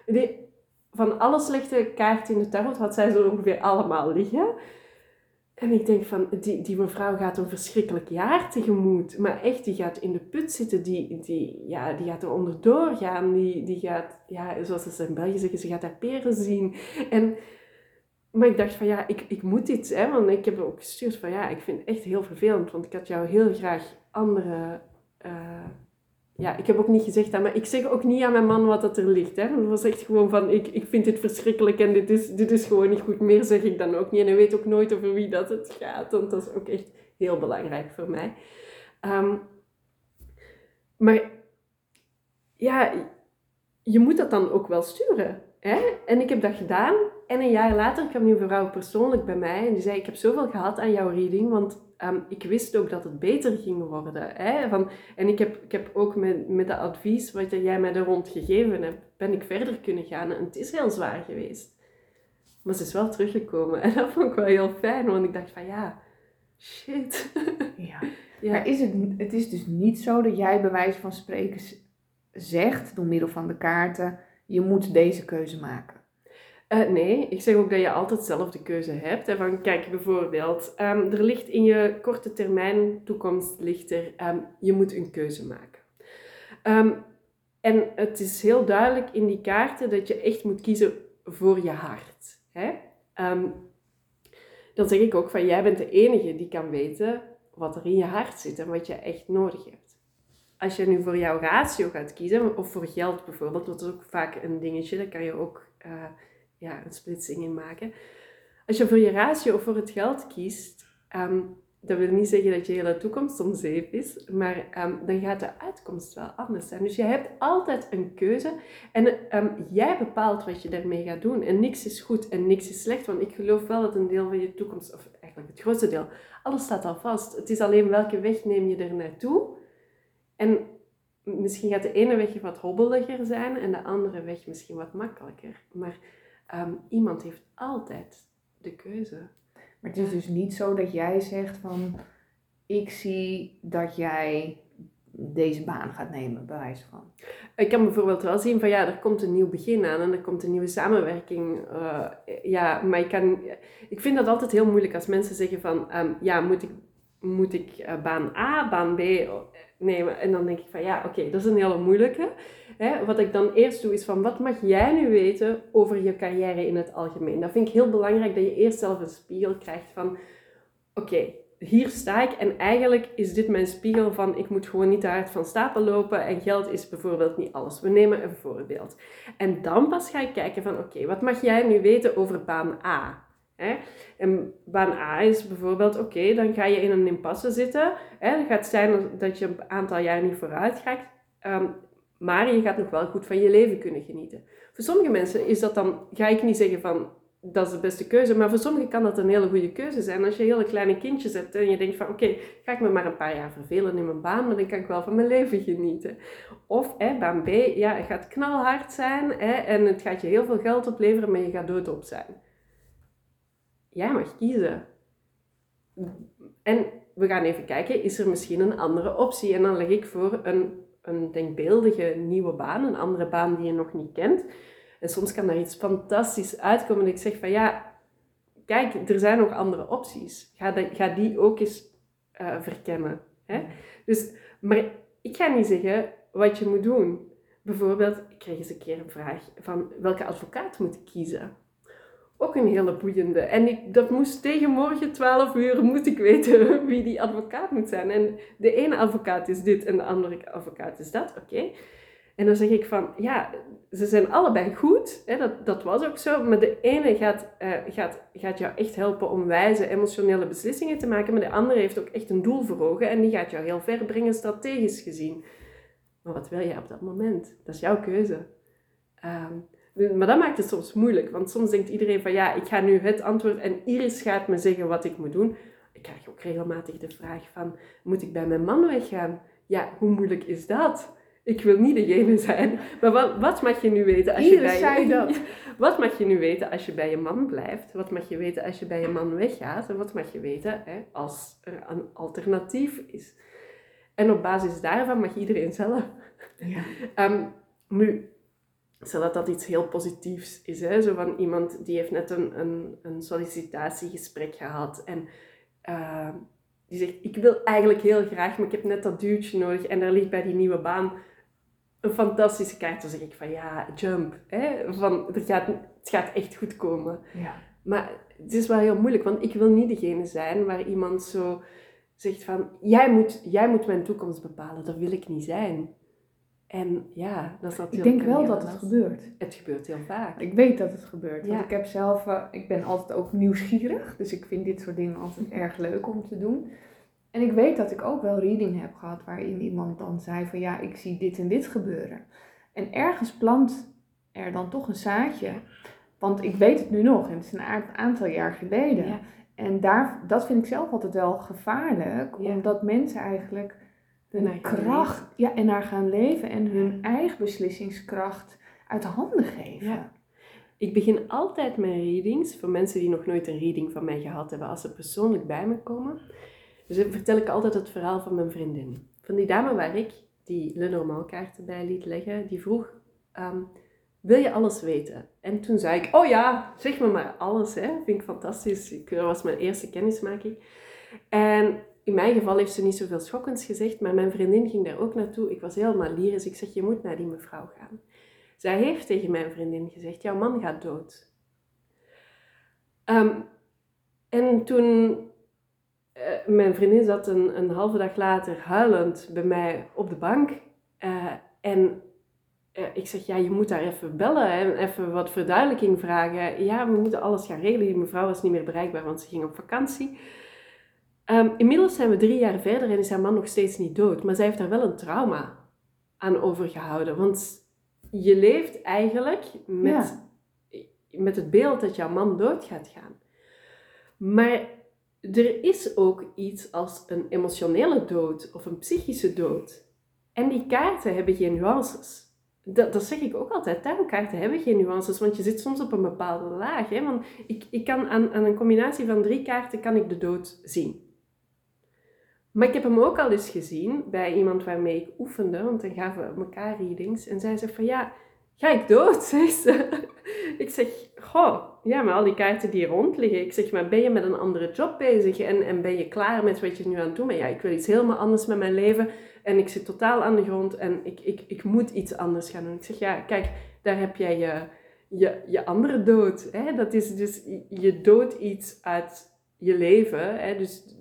Speaker 2: Die, van alle slechte kaarten in de tarot had zij zo ongeveer allemaal liggen. En ik denk van, die, die mevrouw gaat een verschrikkelijk jaar tegemoet. Maar echt, die gaat in de put zitten, die, die, ja, die gaat er onderdoor gaan. Die, die gaat, ja, zoals ze in België zeggen, ze gaat haar peren zien. En, maar ik dacht van, ja, ik, ik moet iets, hè. Want ik heb ook gestuurd van, ja, ik vind het echt heel vervelend. Want ik had jou heel graag andere... Uh, ja, ik heb ook niet gezegd dat, maar ik zeg ook niet aan mijn man wat dat er ligt. Hè. Het was echt gewoon van, ik, ik vind dit verschrikkelijk en dit is, dit is gewoon niet goed. Meer zeg ik dan ook niet. En hij weet ook nooit over wie dat het gaat, want dat is ook echt heel belangrijk voor mij. Um, maar ja, je moet dat dan ook wel sturen. Hè? En ik heb dat gedaan. En een jaar later kwam die vrouw persoonlijk bij mij en die zei: Ik heb zoveel gehad aan jouw reading, want Ehm, ik wist ook dat het beter ging worden. Hè? Van, en ik heb, ik heb ook met, met de advies wat jij mij er rond gegeven hebt, ben ik verder kunnen gaan. En het is heel zwaar geweest. Maar ze is wel teruggekomen. En dat vond ik wel heel fijn, want ik dacht van ja, shit.
Speaker 1: Ja. ja. Maar is het, het is dus niet zo dat jij bij wijze van spreken zegt, door middel van de kaarten, je moet deze keuze maken.
Speaker 2: Uh, nee, ik zeg ook dat je altijd zelf de keuze hebt. Hè, van, kijk, bijvoorbeeld, um, er ligt in je korte termijn toekomst, ligt er, um, je moet een keuze maken. Um, en het is heel duidelijk in die kaarten dat je echt moet kiezen voor je hart. Hè? dan zeg ik ook van, jij bent de enige die kan weten wat er in je hart zit en wat je echt nodig hebt. Als je nu voor jouw ratio gaat kiezen, of voor geld bijvoorbeeld, dat is ook vaak een dingetje, dat kan je ook... Uh, ja, een splitsing in maken. Als je voor je ratio of voor het geld kiest, um, dat wil niet zeggen dat je hele toekomst om zeep is, maar um, dan gaat de uitkomst wel anders zijn. Dus je hebt altijd een keuze en um, jij bepaalt wat je daarmee gaat doen. En niks is goed en niks is slecht, want ik geloof wel dat een deel van je toekomst, of eigenlijk het grootste deel, alles staat al vast. Het is alleen welke weg neem je er naartoe. En misschien gaat de ene weg wat hobbeliger zijn en de andere weg misschien wat makkelijker. Maar um, iemand heeft altijd de keuze.
Speaker 1: Maar het is dus niet zo dat jij zegt van ik zie dat jij deze baan gaat nemen, bij wijze van.
Speaker 2: Ik kan bijvoorbeeld wel zien van ja, er komt een nieuw begin aan en er komt een nieuwe samenwerking. Uh, ja, maar ik, kan, ik vind dat altijd heel moeilijk als mensen zeggen van um, ja, moet ik, moet ik uh, baan A, baan B nemen? En dan denk ik van ja, oké, dat is een hele moeilijke. Hè, wat ik dan eerst doe is van wat mag jij nu weten over je carrière in het algemeen? Dat vind ik heel belangrijk dat je eerst zelf een spiegel krijgt van oké, hier sta ik en eigenlijk is dit mijn spiegel van ik moet gewoon niet te hard van stapel lopen en geld is bijvoorbeeld niet alles. We nemen een voorbeeld. En dan pas ga ik kijken van oké, wat mag jij nu weten over baan A? Hè? En baan A is bijvoorbeeld, oké, dan ga je in een impasse zitten. Hè? Het gaat zijn dat je een aantal jaar niet vooruit gaat. Ehm, maar je gaat nog wel goed van je leven kunnen genieten. Voor sommige mensen is dat dan, ga ik niet zeggen van dat is de beste keuze, maar voor sommigen kan dat een hele goede keuze zijn. Als je hele kleine kindjes hebt en je denkt van oké, ga ik me maar een paar jaar vervelen in mijn baan, maar dan kan ik wel van mijn leven genieten. Of hè, baan B, ja, het gaat knalhard zijn hè, en het gaat je heel veel geld opleveren, maar je gaat doodop zijn. Jij mag kiezen. En we gaan even kijken, is er misschien een andere optie? En dan leg ik voor een een denkbeeldige nieuwe baan, een andere baan die je nog niet kent. En soms kan daar iets fantastisch uitkomen. Dat ik zeg van ja, kijk, er zijn nog andere opties. Ga, ga die ook eens uh, verkennen. Hè? Dus, maar ik ga niet zeggen wat je moet doen. Bijvoorbeeld, ik kreeg eens een keer een vraag van welke advocaat moet ik kiezen? Ook een hele boeiende. En ik, dat moest tegen morgen 12 uur moet ik weten wie die advocaat moet zijn. En de ene advocaat is dit en de andere advocaat is dat. Oké. En dan zeg ik van, ja, ze zijn allebei goed. Hè, dat, dat was ook zo. Maar de ene gaat, uh, gaat, gaat jou echt helpen om wijze, emotionele beslissingen te maken. Maar de andere heeft ook echt een doel voor ogen. En die gaat jou heel ver brengen, strategisch gezien. Maar wat wil je op dat moment? Dat is jouw keuze. Um, maar dat maakt het soms moeilijk, want soms denkt iedereen van ja, ik ga nu het antwoord en Iris gaat me zeggen wat ik moet doen. Ik krijg ook regelmatig de vraag van, moet ik bij mijn man weggaan? Ja, hoe moeilijk is dat? Ik wil niet degene zijn. Maar wat, wat mag je nu weten als je bij
Speaker 1: zei dat.
Speaker 2: Wat mag je nu weten als je bij je man blijft? Wat mag je weten als je bij je man weggaat? En wat mag je weten hè, als er een alternatief is? En op basis daarvan mag iedereen zelf. Ja. um, nu, Stel dat dat iets heel positiefs is, hè? zo van iemand die heeft net een, een, een sollicitatiegesprek gehad en uh, die zegt, ik wil eigenlijk heel graag, maar ik heb net dat duwtje nodig en daar ligt bij die nieuwe baan een fantastische kaart. Dan zeg ik van ja, jump. Hè? Van, er gaat, het gaat echt goed komen.
Speaker 1: Ja.
Speaker 2: Maar het is wel heel moeilijk, want ik wil niet degene zijn waar iemand zo zegt van jij moet, jij moet mijn toekomst bepalen. Dat wil ik niet zijn. En ja, dat is natuurlijk.
Speaker 1: Ik denk wel dat het gebeurt.
Speaker 2: Het gebeurt heel vaak.
Speaker 1: Ik weet dat het gebeurt. Want ik heb zelf, uh, ik ben altijd ook nieuwsgierig. Dus ik vind dit soort dingen altijd erg leuk om te doen. En ik weet dat ik ook wel reading heb gehad waarin iemand dan zei van ja, ik zie dit en dit gebeuren. En ergens plant er dan toch een zaadje. Want ik weet het nu nog en het is een aantal jaar geleden. Ja. En daar, dat vind ik zelf altijd wel gevaarlijk, omdat mensen eigenlijk hun kracht ja, en naar gaan leven en hun eigen beslissingskracht uit handen geven. Ja.
Speaker 2: Ik begin altijd mijn readings, voor mensen die nog nooit een reading van mij gehad hebben, als ze persoonlijk bij me komen. Dus vertel ik altijd het verhaal van mijn vriendin. Van die dame waar ik die Lenormand kaarten bij liet leggen, die vroeg, um, wil je alles weten? En toen zei ik, oh ja, zeg me maar alles, hè. vind ik fantastisch. Ik, dat was mijn eerste kennismaking. En in mijn geval heeft ze niet zoveel schokkends gezegd, maar mijn vriendin ging daar ook naartoe. Ik was helemaal lyrisch. Ik zeg, je moet naar die mevrouw gaan. Zij heeft tegen mijn vriendin gezegd, jouw man gaat dood. Ehm, en toen, uh, mijn vriendin zat een, een halve dag later huilend bij mij op de bank. Uh, en uh, ik zeg, ja, je moet daar even bellen en even wat verduidelijking vragen. Ja, we moeten alles gaan regelen. Die mevrouw was niet meer bereikbaar, want ze ging op vakantie. Um, inmiddels zijn we drie jaar verder en is haar man nog steeds niet dood. Maar zij heeft daar wel een trauma aan overgehouden. Want je leeft eigenlijk met, met het beeld dat jouw man dood gaat gaan. Maar er is ook iets als een emotionele dood of een psychische dood. En die kaarten hebben geen nuances. Dat, dat zeg ik ook altijd. Tarotkaarten hebben geen nuances, want je zit soms op een bepaalde laag. Hè? Want ik, ik kan aan, aan een combinatie van drie kaarten kan ik de dood zien. Maar ik heb hem ook al eens gezien bij iemand waarmee ik oefende, want dan gaven we elkaar readings. En zij zei van, ja, ga ik dood, zei ze. ik zeg, goh, ja, maar al die kaarten die rond liggen. Ik zeg, maar ben je met een andere job bezig en, en ben je klaar met wat je nu aan het doen bent? Ja, ik wil iets helemaal anders met mijn leven en ik zit totaal aan de grond en ik, ik, ik moet iets anders gaan doen. Ik zeg, ja, kijk, daar heb jij je, je, je andere dood. Hè? Dat is dus, je dood iets uit je leven, hè? dus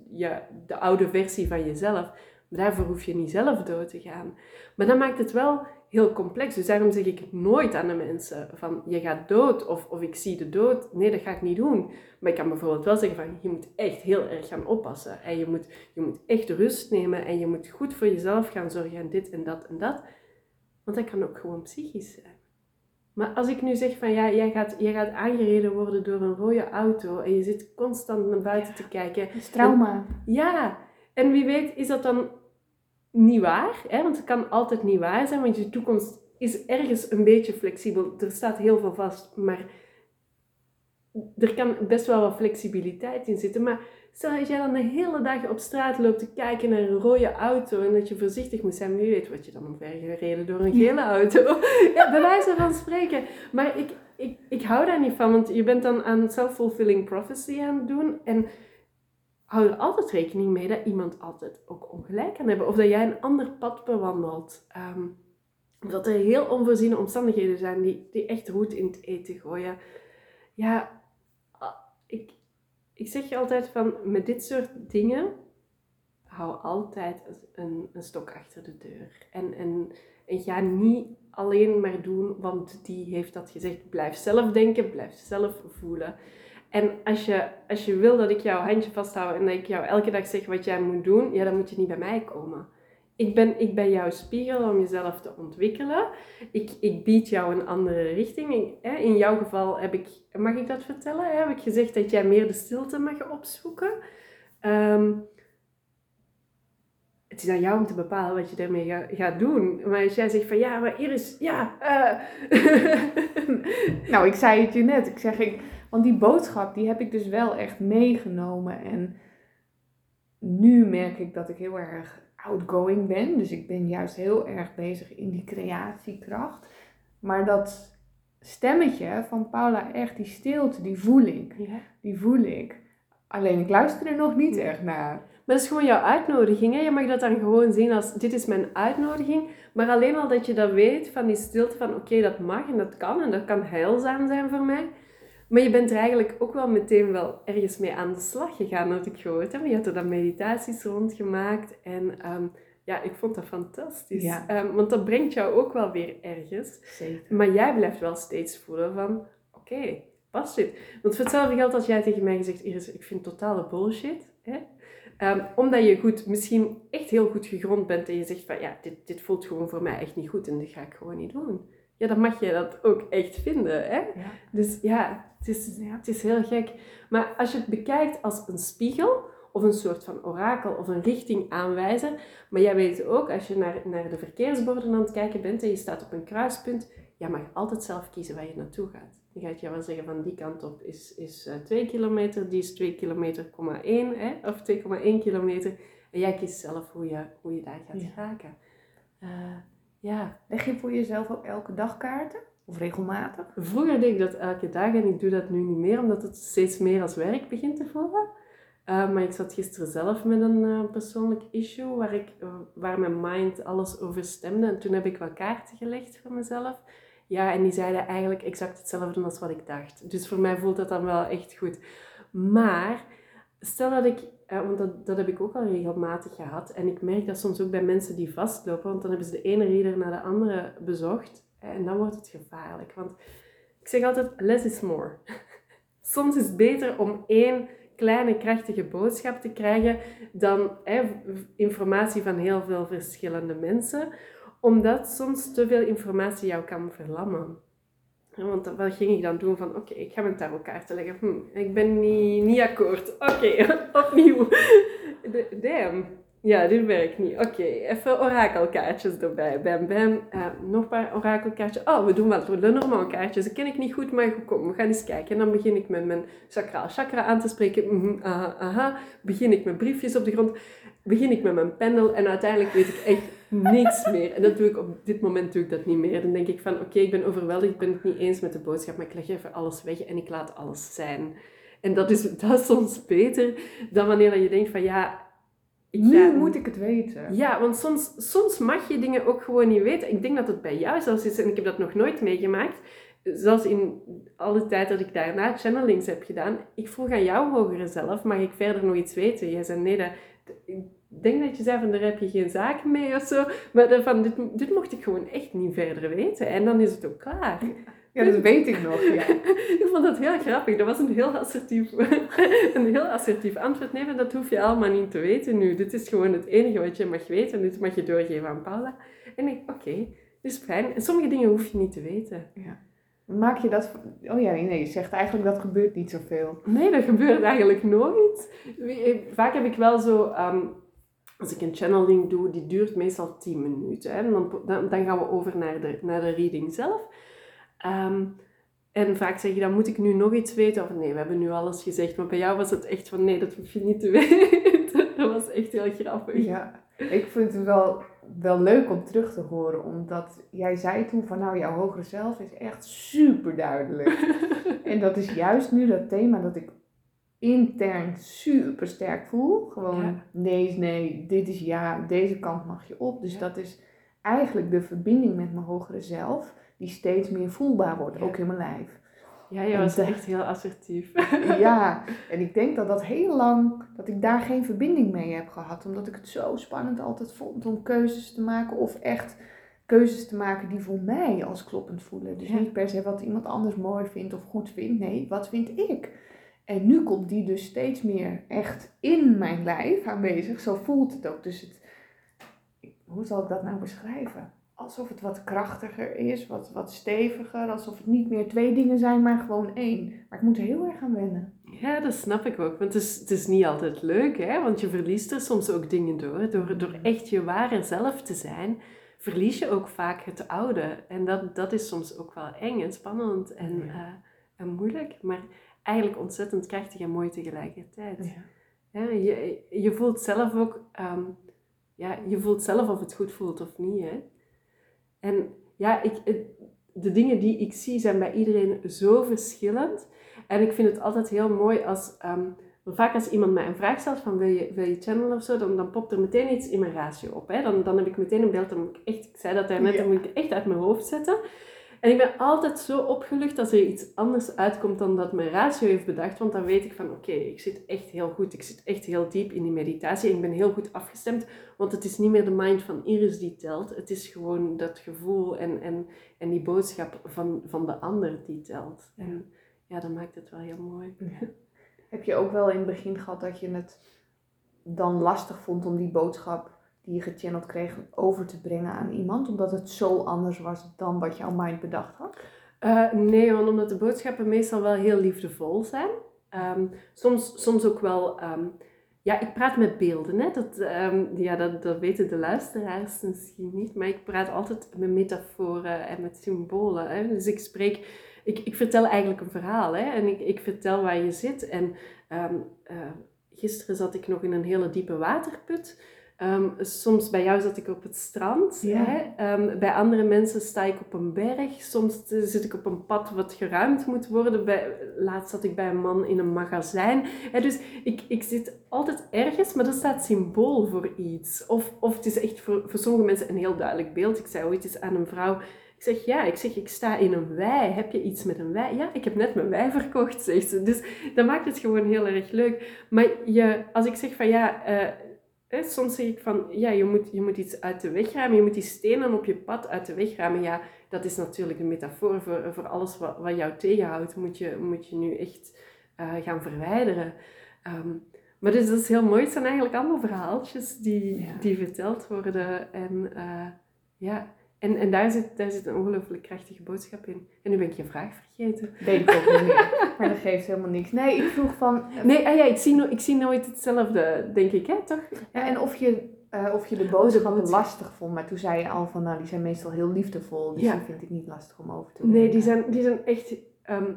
Speaker 2: de oude versie van jezelf. Maar daarvoor hoef je niet zelf dood te gaan. Maar dat maakt het wel heel complex. Dus daarom zeg ik nooit aan de mensen van je gaat dood of, of ik zie de dood. Nee, dat ga ik niet doen. Maar ik kan bijvoorbeeld wel zeggen van je moet echt heel erg gaan oppassen. En je moet, je moet echt rust nemen en je moet goed voor jezelf gaan zorgen en dit en dat en dat. Want dat kan ook gewoon psychisch zijn. Maar als ik nu zeg van ja, jij gaat, jij gaat aangereden worden door een rode auto en je zit constant naar buiten te kijken.
Speaker 1: Dat is trauma.
Speaker 2: ja, en wie weet is dat dan niet waar, hè? want het kan altijd niet waar zijn, want je toekomst is ergens een beetje flexibel. Er staat heel veel vast, maar er kan best wel wat flexibiliteit in zitten. Maar stel dat jij dan de hele dag op straat loopt te kijken naar een rode auto en dat je voorzichtig moet zijn, wie weet wat je dan omvergereden door een gele auto. ja, bij wijze van spreken. Maar ik, ik, ik hou daar niet van, want je bent dan aan self-fulfilling prophecy aan het doen en hou er altijd rekening mee dat iemand altijd ook ongelijk kan hebben. Of dat jij een ander pad bewandelt. Um, dat er heel onvoorziene omstandigheden zijn die, die echt roet in het eten gooien. Ja, ah, ik, ik zeg je altijd van, met dit soort dingen, hou altijd een, een stok achter de deur. En, en, en ga niet alleen maar doen, want die heeft dat gezegd. Blijf zelf denken, blijf zelf voelen. En als je, als je wil dat ik jouw handje vasthoud en dat ik jou elke dag zeg wat jij moet doen, ja, dan moet je niet bij mij komen. Ik ben, ik ben jouw spiegel om jezelf te ontwikkelen. Ik, ik bied jou een andere richting. In jouw geval heb ik, mag ik dat vertellen? Heb ik gezegd dat jij meer de stilte mag opzoeken. Ehm, het is aan jou om te bepalen wat je daarmee gaat doen. Maar als jij zegt van ja, maar Iris, ja. Uh.
Speaker 1: nou, ik zei het je net. Ik zeg, ik, want die boodschap die heb ik dus wel echt meegenomen. En nu merk ik dat ik heel erg outgoing ben. Dus ik ben juist heel erg bezig in die creatiekracht. Maar dat stemmetje van Paula, echt die stilte, die voel ik.
Speaker 2: Ja.
Speaker 1: Die voel ik. Alleen ik luister er nog niet echt naar.
Speaker 2: Maar dat is gewoon jouw uitnodiging. Hè? Je mag dat dan gewoon zien als, dit is mijn uitnodiging. Maar alleen al dat je dat weet, van die stilte van, oké, dat mag en dat kan. En dat kan heilzaam zijn voor mij. Maar je bent er eigenlijk ook wel meteen wel ergens mee aan de slag gegaan, had ik gehoord. Hè? Maar je had er dan meditaties rondgemaakt. En ehm, ja, ik vond dat fantastisch.
Speaker 1: Ja.
Speaker 2: Ehm, want dat brengt jou ook wel weer ergens.
Speaker 1: Zeker.
Speaker 2: Maar jij blijft wel steeds voelen van, oké, past dit? Want voor hetzelfde geld als jij tegen mij gezegd, Iris, ik vind totale bullshit. Hè? Ehm, omdat je goed, misschien echt heel goed gegrond bent en je zegt van, ja, dit, dit voelt gewoon voor mij echt niet goed en dit ga ik gewoon niet doen. Ja, dan mag je dat ook echt vinden, hè?
Speaker 1: Ja.
Speaker 2: Dus ja, het is,
Speaker 1: Ja.
Speaker 2: het is heel gek. Maar als je het bekijkt als een spiegel, of een soort van orakel, of een richtingaanwijzer, maar jij weet ook, als je naar, naar de verkeersborden aan het kijken bent en je staat op een kruispunt, jij mag altijd zelf kiezen waar je naartoe gaat. Dan gaat je wel zeggen van die kant op is, is eh, 2 kilometer, die is 2 kilometer, 1, hè, of 2,1 kilometer. En jij kiest zelf hoe je, hoe je daar gaat
Speaker 1: Ja.
Speaker 2: raken. Eh, ja,
Speaker 1: Leg je voor jezelf ook elke dag kaarten? Of regelmatig?
Speaker 2: Vroeger deed ik dat elke dag en ik doe dat nu niet meer, omdat het steeds meer als werk begint te voelen. Uh, maar ik zat gisteren zelf met een uh, persoonlijk issue waar, ik, uh, waar mijn mind alles over stemde. En toen heb ik wel kaarten gelegd voor mezelf. Ja, en die zeiden eigenlijk exact hetzelfde als wat ik dacht. Dus voor mij voelt dat dan wel echt goed. Maar stel dat ik, want dat, dat heb ik ook al regelmatig gehad. En ik merk dat soms ook bij mensen die vastlopen, want dan hebben ze de ene reader naar de andere bezocht. En dan wordt het gevaarlijk. Want ik zeg altijd, less is more. Soms is het beter om één kleine krachtige boodschap te krijgen dan hè, informatie van heel veel verschillende mensen. Omdat soms te veel informatie jou kan verlammen. Want wat ging ik dan doen? Van oké, ik ga mijn tarotkaarten leggen. Hm, ik ben niet, niet akkoord. Oké, opnieuw. Damn. Ja, dit werkt niet. Oké, even orakelkaartjes erbij. Bam, bam. Uh, nog een paar orakelkaartjes. Oh, we doen wel de normaal kaartjes. Dat ken ik niet goed, maar kom, we gaan eens kijken. En dan begin ik met mijn sakraal chakra aan te spreken. -hmm, aha, aha. Begin ik met briefjes op de grond. Begin ik met mijn pendel. En uiteindelijk weet ik echt niks meer. En dat doe ik op dit moment doe ik dat niet meer. Dan denk ik van, oké, ik ben overweldigd. Ik ben het niet eens met de boodschap. Maar ik leg even alles weg en ik laat alles zijn. En dat is, dat is soms beter dan wanneer je denkt van, ja...
Speaker 1: Nu moet ik het weten.
Speaker 2: Ja, want soms, soms mag je dingen ook gewoon niet weten. Ik denk dat het bij jou zelfs is, en ik heb dat nog nooit meegemaakt. Zelfs in alle tijd dat ik daarna channelings heb gedaan. Ik vroeg aan jouw hogere zelf, mag ik verder nog iets weten? Jij zei, nee, dat, ik denk dat je zei van, daar heb je geen zaken mee of zo. Maar van, dit, dit mocht ik gewoon echt niet verder weten. En dan is het ook klaar.
Speaker 1: Ja, dat weet ik nog, ja.
Speaker 2: ik vond dat heel grappig. Dat was een heel assertief, een heel assertief antwoord. Nee, maar dat hoef je allemaal niet te weten nu. Dit is gewoon het enige wat je mag weten. En dit mag je doorgeven aan Paula. En ik, oké, okay, dit is fijn. En sommige dingen hoef je niet te weten.
Speaker 1: Ja. Maak je dat... Oh ja, nee, je zegt eigenlijk dat gebeurt niet zoveel.
Speaker 2: Nee, dat gebeurt eigenlijk nooit. Vaak heb ik wel zo... Um, als ik een channeling doe, die duurt meestal 10 minuten. Hè. En dan, dan, dan gaan we over naar de, naar de reading zelf. Um, en vaak zeg je dan, moet ik nu nog iets weten? Of nee, we hebben nu alles gezegd. Maar bij jou was het echt van, nee, dat hoef je niet te weten. Dat was echt heel grappig.
Speaker 1: Ja, ik vind het wel, wel leuk om terug te horen. Omdat jij zei toen van, nou, jouw hogere zelf is echt super duidelijk. en dat is juist nu dat thema dat ik intern super sterk voel. Gewoon, ja. nee is nee, dit is ja, deze kant mag je op. Dus ja. dat is eigenlijk de verbinding met mijn hogere zelf die steeds meer voelbaar wordt, ja. ook in mijn lijf.
Speaker 2: Ja, je was echt heel assertief.
Speaker 1: ja, en ik denk dat dat heel lang, dat ik daar geen verbinding mee heb gehad. Omdat ik het zo spannend altijd vond om keuzes te maken of echt keuzes te maken die voor mij als kloppend voelen. Dus ja. niet per se wat iemand anders mooi vindt of goed vindt. Nee, wat vind ik? En nu komt die dus steeds meer echt in mijn lijf aanwezig. Zo voelt het ook. Dus het, hoe zal ik dat nou beschrijven? Alsof het wat krachtiger is, wat, wat steviger. Alsof het niet meer twee dingen zijn, maar gewoon één. Maar ik moet er heel erg aan wennen.
Speaker 2: Ja, dat snap ik ook. Want het is, het is niet altijd leuk, hè? Want je verliest er soms ook dingen door. Door, door echt je ware zelf te zijn, verlies je ook vaak het oude. En dat, dat is soms ook wel eng en spannend en, ja. uh, en moeilijk. Maar eigenlijk ontzettend krachtig en mooi tegelijkertijd. Ja. Ja, je, je voelt zelf ook... Um, ja, je voelt zelf of het goed voelt of niet, hè? En ja, ik, de dingen die ik zie zijn bij iedereen zo verschillend. En ik vind het altijd heel mooi als... ehm, vaak als iemand mij een vraag stelt van wil je, wil je channelen of zo, dan, dan popt er meteen iets in mijn ratio op. Hè? Dan, dan heb ik meteen een beeld, dan moet ik echt, ik zei dat daarnet,
Speaker 1: Ja.
Speaker 2: dan moet ik echt uit mijn hoofd zetten. En ik ben altijd zo opgelucht als er iets anders uitkomt dan dat mijn ratio heeft bedacht. Want dan weet ik van oké, ik zit echt heel goed. Ik zit echt heel diep in die meditatie. En ik ben heel goed afgestemd. Want het is niet meer de mind van Iris die telt. Het is gewoon dat gevoel en, en, en die boodschap van, van de ander die telt. En ja, dat maakt het wel heel mooi.
Speaker 1: Heb je ook wel in het begin gehad dat je het dan lastig vond om die boodschap die je gechanneld kreeg over te brengen aan iemand? Omdat het zo anders was dan wat jouw mind bedacht had?
Speaker 2: Eh, nee, want omdat de boodschappen meestal wel heel liefdevol zijn. Ehm, soms, soms ook wel... ehm, ja, ik praat met beelden. Hè? Dat, ehm, ja, dat, dat weten de luisteraars misschien niet. Maar ik praat altijd met metaforen en met symbolen. Hè? Dus ik spreek... Ik, ik vertel eigenlijk een verhaal. Hè? En ik, ik vertel waar je zit. En eh, gisteren zat ik nog in een hele diepe waterput. Ehm, soms bij jou zat ik op het strand.
Speaker 1: Ja.
Speaker 2: Hè? Ehm, bij andere mensen sta ik op een berg. Soms zit ik op een pad wat geruimd moet worden. Bij, laatst zat ik bij een man in een magazijn. Hè? Dus ik, ik zit altijd ergens, maar dat staat symbool voor iets. Of, of het is echt voor, voor sommige mensen een heel duidelijk beeld. Ik zei ooit eens aan een vrouw... Ik zeg, ja, ik zeg, ik sta in een wei. Heb je iets met een wei? Ja, ik heb net mijn wei verkocht, zegt ze. Dus dat maakt het gewoon heel erg leuk. Maar je, als ik zeg van, ja... eh, Hè, soms zeg ik van, ja, je moet, je moet iets uit de weg ruimen. Je moet die stenen op je pad uit de weg ruimen. Ja, dat is natuurlijk een metafoor voor, voor alles wat, wat jou tegenhoudt. Moet je, moet je nu echt eh, gaan verwijderen. Ehm, maar dus dat is heel mooi. Het zijn eigenlijk allemaal verhaaltjes die,
Speaker 1: Ja.
Speaker 2: die verteld worden. En eh, ja, en, en daar, zit, daar zit een ongelooflijk krachtige boodschap in. En nu ben ik je vraag vergeten.
Speaker 1: Weet ik ook niet meer. Maar dat geeft helemaal niks. Nee, ik vroeg van...
Speaker 2: Nee, ah ja, ik, zie no ik zie nooit hetzelfde, denk ik, hè, toch?
Speaker 1: Ja, en of je, eh, of je de boodschappen
Speaker 2: boodschap.
Speaker 1: lastig vond. Maar toen zei je al van, nou, die zijn meestal heel liefdevol. Dus
Speaker 2: Ja.
Speaker 1: die vind ik niet lastig om over te brengen.
Speaker 2: Nee, die zijn, die zijn echt ehm,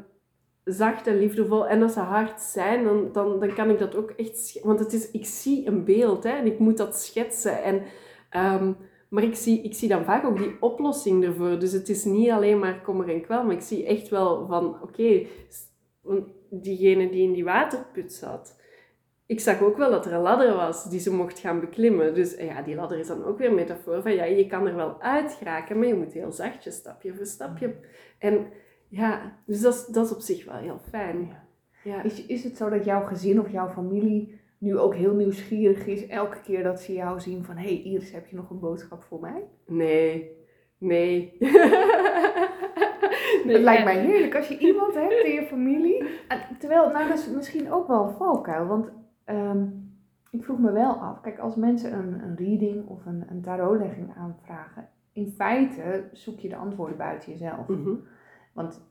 Speaker 2: zacht en liefdevol. En als ze hard zijn, dan, dan, dan kan ik dat ook echt... Want het is, ik zie een beeld hè, en ik moet dat schetsen. En, ehm, maar ik zie, ik zie dan vaak ook die oplossing ervoor. Dus het is niet alleen maar kommer en kwel, maar ik zie echt wel van... Oké, diegene die in die waterput zat... Ik zag ook wel dat er een ladder was die ze mocht gaan beklimmen. Dus ja, die ladder is dan ook weer een metafoor van ja, je kan er wel uit geraken, maar je moet heel zachtjes, stapje voor stapje. En ja, dus dat is, dat is op zich wel heel fijn. Ja.
Speaker 1: Is, is het zo dat jouw gezin of jouw familie nu ook heel nieuwsgierig is elke keer dat ze jou zien van... Hé hey Iris, heb je nog een boodschap voor mij?
Speaker 2: Nee, nee. nee
Speaker 1: het lijkt mij heerlijk als je iemand hebt in je familie. Terwijl, nou dat is misschien ook wel een valkuil. Want ehm, ik vroeg me wel af. Kijk, als mensen een, een reading of een, een tarotlegging aanvragen. In feite zoek je de antwoorden buiten jezelf.
Speaker 2: Mhm.
Speaker 1: Want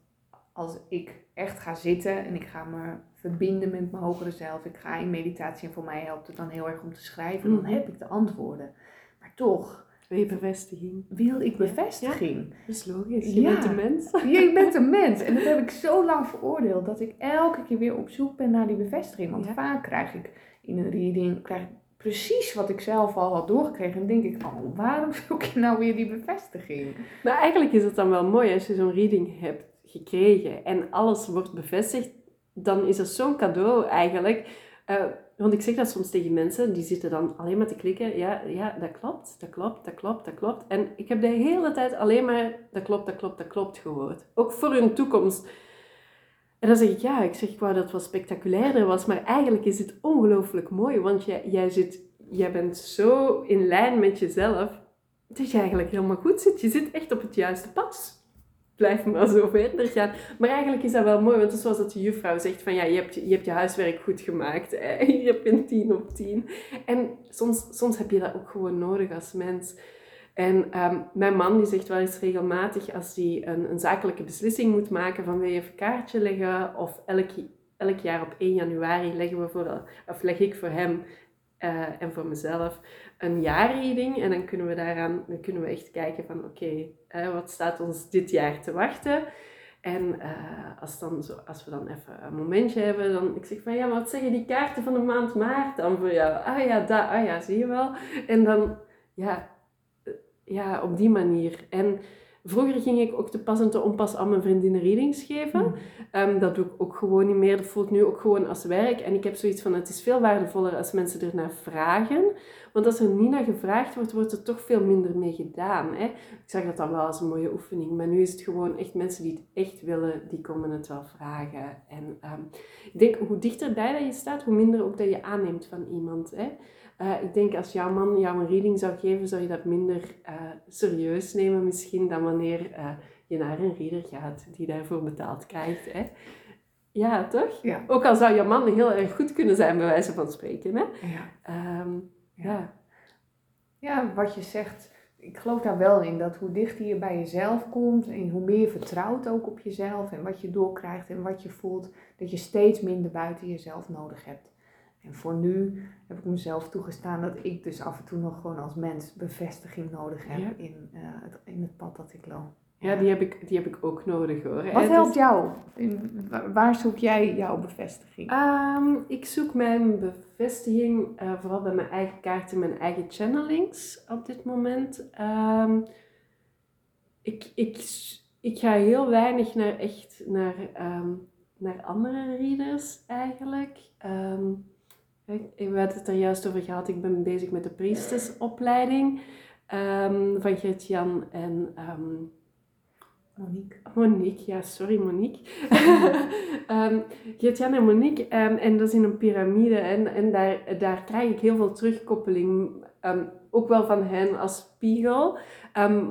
Speaker 1: als ik echt ga zitten en ik ga me verbinden met mijn hogere zelf. Ik ga in meditatie en voor mij helpt het dan heel erg om te schrijven. Dan
Speaker 2: Mhm.
Speaker 1: heb ik de antwoorden. Maar toch
Speaker 2: Wil je bevestiging?
Speaker 1: wil ik bevestiging.
Speaker 2: Dat is logisch. Je
Speaker 1: Ja.
Speaker 2: bent een mens.
Speaker 1: Je bent een mens. En dat heb ik zo lang veroordeeld dat ik elke keer weer op zoek ben naar die bevestiging. Want
Speaker 2: Ja.
Speaker 1: vaak krijg ik in een reading krijg ik precies wat ik zelf al had doorgekregen. En denk ik, oh, waarom zoek je nou weer die bevestiging?
Speaker 2: Maar eigenlijk is het dan wel mooi als je zo'n reading hebt gekregen en alles wordt bevestigd, dan is dat zo'n cadeau eigenlijk. Eh, want ik zeg dat soms tegen mensen, die zitten dan alleen maar te klikken. Ja, ja, dat klopt, dat klopt, dat klopt, dat klopt. En ik heb de hele tijd alleen maar dat klopt, dat klopt, dat klopt gehoord. Ook voor hun toekomst. En dan zeg ik, ja, ik zeg, ik wou dat het wat spectaculairder was. Maar eigenlijk is het ongelooflijk mooi, want jij, jij, zit, jij bent zo in lijn met jezelf dat je eigenlijk helemaal goed zit. Je zit echt op het juiste pad. Blijf maar zo verder gaan. Maar eigenlijk is dat wel mooi, want zoals dat de juffrouw zegt van ja, je hebt je, hebt je huiswerk goed gemaakt. hè. Je hebt een 10 op 10. En soms, soms heb je dat ook gewoon nodig als mens. En ehm, mijn man die zegt wel eens regelmatig als hij een, een zakelijke beslissing moet maken van wil je even een kaartje leggen of elk, elk jaar op 1 januari leggen we voor, of leg ik voor hem eh, en voor mezelf een jaarreading. En dan kunnen we daaraan dan kunnen we echt kijken van oké, eh, wat staat ons dit jaar te wachten? En eh, als, dan zo, als we dan even een momentje hebben, dan ik zeg van ja, maar wat zeggen die kaarten van de maand maart dan voor jou? Ah ja, da, ah ja, zie je wel. En dan, ja, ja op die manier. En Vroeger ging ik ook te pas en te onpas aan mijn vriendinnen readings geven.
Speaker 1: Mm.
Speaker 2: Ehm, dat doe ik ook gewoon niet meer. Dat voelt nu ook gewoon als werk. En ik heb zoiets van, het is veel waardevoller als mensen ernaar vragen. Want als er niet naar gevraagd wordt, wordt er toch veel minder mee gedaan. Hè? Ik zag dat dan wel als een mooie oefening. Maar nu is het gewoon echt mensen die het echt willen, die komen het wel vragen. En ehm, ik denk, hoe dichterbij dat je staat, hoe minder ook dat je aanneemt van iemand. Hè? Uh, ik denk als jouw man jou een reading zou geven, zou je dat minder uh, serieus nemen misschien dan wanneer uh, je naar een reader gaat die daarvoor betaald krijgt. Hè? Ja, toch?
Speaker 1: Ja.
Speaker 2: Ook al zou je man heel erg goed kunnen zijn, bij wijze van spreken. Hè?
Speaker 1: Ja.
Speaker 2: Um,
Speaker 1: Ja.
Speaker 2: ja.
Speaker 1: Ja, wat je zegt, ik geloof daar wel in dat hoe dichter je bij jezelf komt en hoe meer je vertrouwt ook op jezelf en wat je doorkrijgt en wat je voelt, dat je steeds minder buiten jezelf nodig hebt. En voor nu heb ik mezelf toegestaan dat ik dus af en toe nog gewoon als mens bevestiging nodig heb
Speaker 2: Ja.
Speaker 1: in, eh, het, in het pad dat ik loop.
Speaker 2: Ja, die heb, ik, die heb ik ook nodig hoor.
Speaker 1: Wat helpt
Speaker 2: is-
Speaker 1: jou? In, wa- waar zoek jij jouw bevestiging?
Speaker 2: Ehm, ik zoek mijn bevestiging eh, vooral bij mijn eigen kaarten, mijn eigen channelings op dit moment. Ehm, ik, ik, ik ga heel weinig naar echt naar, ehm, naar andere readers eigenlijk. We hadden het er juist over gehad. Ik ben bezig met de priestesopleiding ehm, van Gert-Jan en ehm,
Speaker 1: Monique.
Speaker 2: Monique, ja, sorry Monique. Geert-Jan en Monique, en dat is in een piramide. En, en daar, daar krijg ik heel veel terugkoppeling. ook wel van hen als spiegel.